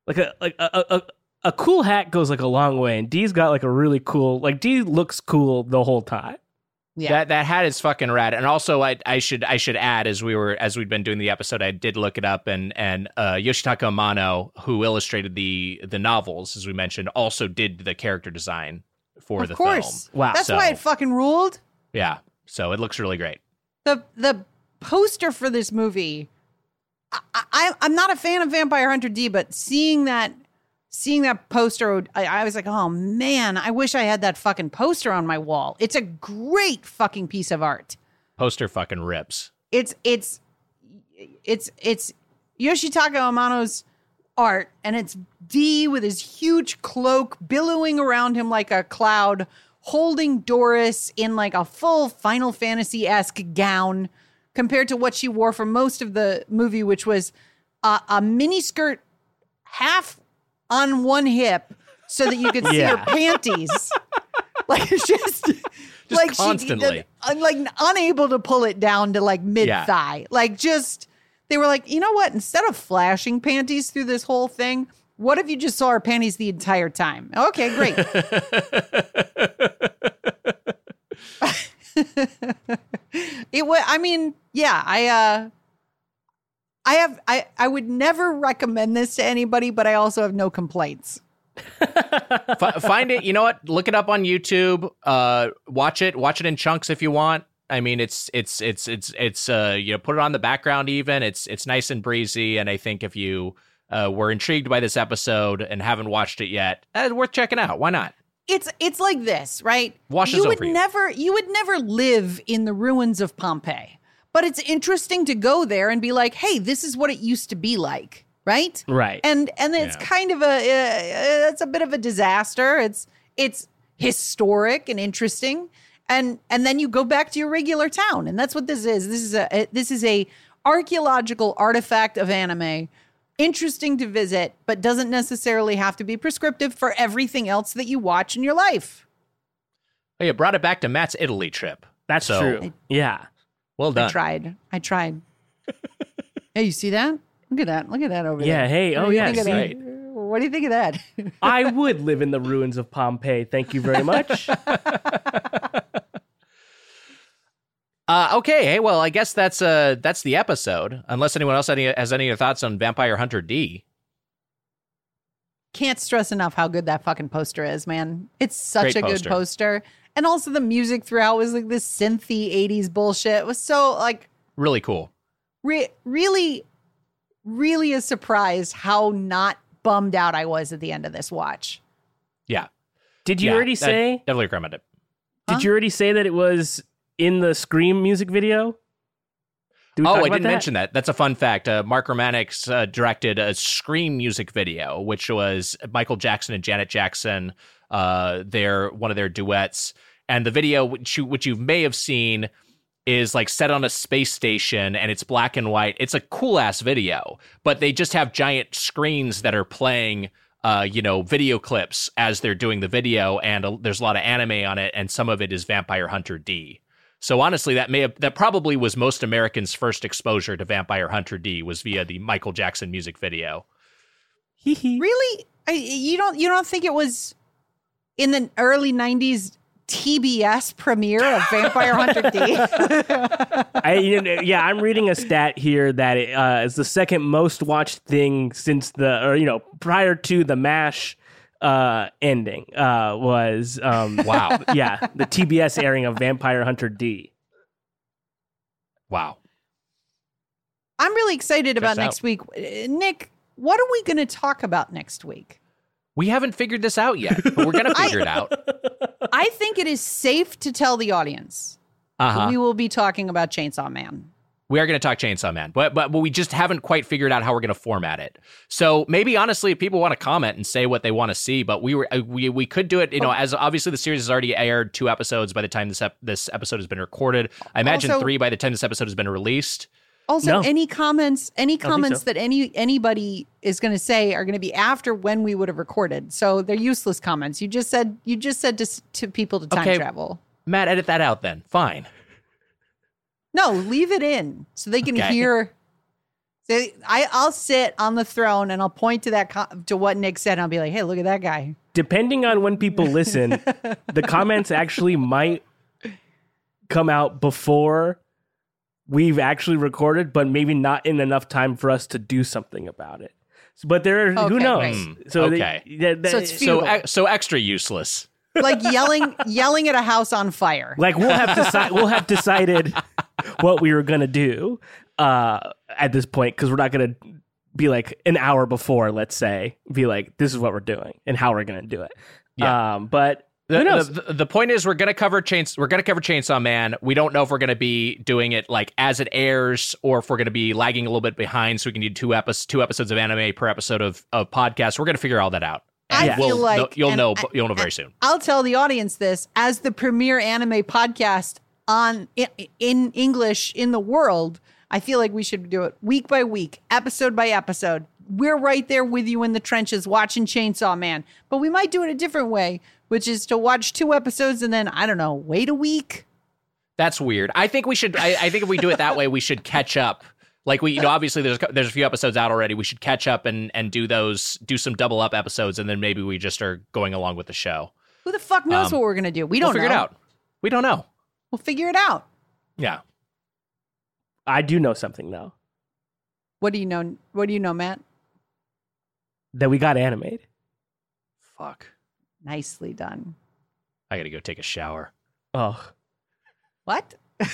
Like a like a a, a, a cool hat goes like a long way and D's got like a really cool like D looks cool the whole time. Yeah. That that hat is fucking rad. And also I I should I should add as we were as we'd been doing the episode, I did look it up and and uh Yoshitaka Amano, who illustrated the the novels, as we mentioned, also did the character design for of the course. film. Wow. That's So- why it fucking ruled. Yeah. So it looks really great. The the poster for this movie. I, I I'm not a fan of Vampire Hunter D, but seeing that seeing that poster, I, I was like, oh man, I wish I had that fucking poster on my wall. It's a great fucking piece of art. Poster fucking rips. it's it's it's it's Yoshitaka Amano's art, and it's D with his huge cloak billowing around him like a cloud, holding Doris in like a full Final Fantasy esque gown, compared to what she wore for most of the movie, which was a, a mini skirt half on one hip so that you could see her panties. like it's just, like constantly. she, uh, like unable to pull it down to like mid thigh. Like just they were like, you know what? Instead of flashing panties through this whole thing, what if you just saw her panties the entire time? Okay, great. it was. I mean, yeah. I uh, I have. I I would never recommend this to anybody, but I also have no complaints. F- find it. You know what? Look it up on YouTube. Uh, watch it. Watch it in chunks if you want. I mean, it's it's it's it's it's uh you know put it on the background even. It's it's nice and breezy, and I think if you uh, were intrigued by this episode and haven't watched it yet, uh, worth checking out. Why not? It's it's like this, right? Washes you would over you. never you would never live in the ruins of Pompeii. But it's interesting to go there and be like, "Hey, this is what it used to be like." Right? Right. And and it's Yeah. kind of a uh, it's a bit of a disaster. It's it's historic and interesting. And and then you go back to your regular town. And that's what this is. This is a this is a archaeological artifact of anime interesting to visit, but doesn't necessarily have to be prescriptive for everything else that you watch in your life. Oh, you brought it back to Matt's Italy trip. That's So- true. Yeah. Well done. I tried. I tried. hey, you see that? Look at that. Look at that over Yeah. there. Yeah. Hey. What Oh do yeah. think of see? that? What do you think of that? I would live in the ruins of Pompeii. Thank you very much. Uh, okay, hey, well, I guess that's uh that's the episode. Unless anyone else any, has any thoughts on Vampire Hunter D. Can't stress enough how good that fucking poster is, man. It's such Great a good poster. poster. And also the music throughout was like this synthy 80s bullshit. It was so like Really cool. re- really, really a surprise how not bummed out I was at the end of this watch. Yeah, Did you Yeah, already I say? definitely recommend it. Huh? Did you already say that it was in the Scream music video? Oh, I didn't that? mention that. That's a fun fact. Uh, Mark Romanek uh, directed a Scream music video, which was Michael Jackson and Janet Jackson, uh, their one of their duets. And the video, which you, which you may have seen, is like set on a space station, and it's black and white. It's a cool ass video, but they just have giant screens that are playing. Uh, you know, video clips as they're doing the video, and uh, there's a lot of anime on it, and some of it is Vampire Hunter D. So honestly, that may have that probably was most Americans' first exposure to Vampire Hunter D was via the Michael Jackson music video. Hee hee. Really? I, you don't you don't think it was in the early 90s TBS premiere of Vampire Hunter D? I, you know, yeah, I'm reading a stat here that it uh, is the second most watched thing since the, or you know, prior to the Mash uh, ending uh, was, um, Wow. yeah, the TBS airing of Vampire Hunter D. Wow. I'm really excited about Checks out. next week. Uh, Nick, what are we going to talk about next week? We haven't figured this out yet, but we're gonna figure it out. I think it is safe to tell the audience Uh-huh. we will be talking about Chainsaw Man. We are going to talk Chainsaw Man, but, but but we just haven't quite figured out how we're going to format it. So maybe honestly, if people want to comment and say what they want to see, but we were uh, we we could do it. You know, as obviously the series has already aired two episodes by the time this ep- this episode has been recorded. I imagine Also- three by the time this episode has been released. Also, No. any comments, any comments so. that any anybody is going to say are going to be after when we would have recorded. So they're useless comments. You just said you just said to to people to time Okay. travel. Matt, edit that out then. Fine. No, leave it in so they can Okay. hear. Say, I I'll sit on the throne and I'll point to that co- to what Nick said. And I'll be like, hey, look at that guy. Depending on when people listen, the comments actually might come out before we've actually recorded, but maybe not in enough time for us to do something about it. So, but there, are, who knows? right. So they- okay. that- that- So it's So Futile. ex- so extra useless. Like yelling yelling at a house on fire. like we'll have deci- we'll have decided what we were gonna do uh, at this point because we're not gonna be like an hour before, let's say, be like this is what we're doing and how we're gonna do it. Yeah. Um, but The, who knows? the, the point is, we're gonna cover chains. We're gonna cover Chainsaw Man. We don't know if we're gonna be doing it like as it airs, or if we're gonna be lagging a little bit behind, so we can do two episodes, two episodes of anime per episode of of podcast. We're gonna figure all that out. I And feel we'll- like- you'll know I- you'll know very soon. I'll tell the audience this as the premier anime podcast on in, in English in the world, I feel like we should do it week by week, episode by episode. We're right there with you in the trenches watching Chainsaw Man, but we might do it a different way, which is to watch two episodes and then I don't know, wait a week. That's weird. I think we should. I, I think if we do it that way, we should catch up. Like we, you know, obviously there's there's a few episodes out already. We should catch up and and do those, do some double up episodes, and then maybe we just are going along with the show. Who the fuck knows Um, what we're gonna do? We We'll don't figure know. it out. We don't know. We'll figure it out. Yeah. I do know something though What do you know? What do you know, Matt? that we got animated. Fuck. Nicely done. I gotta go take a shower. Oh, What?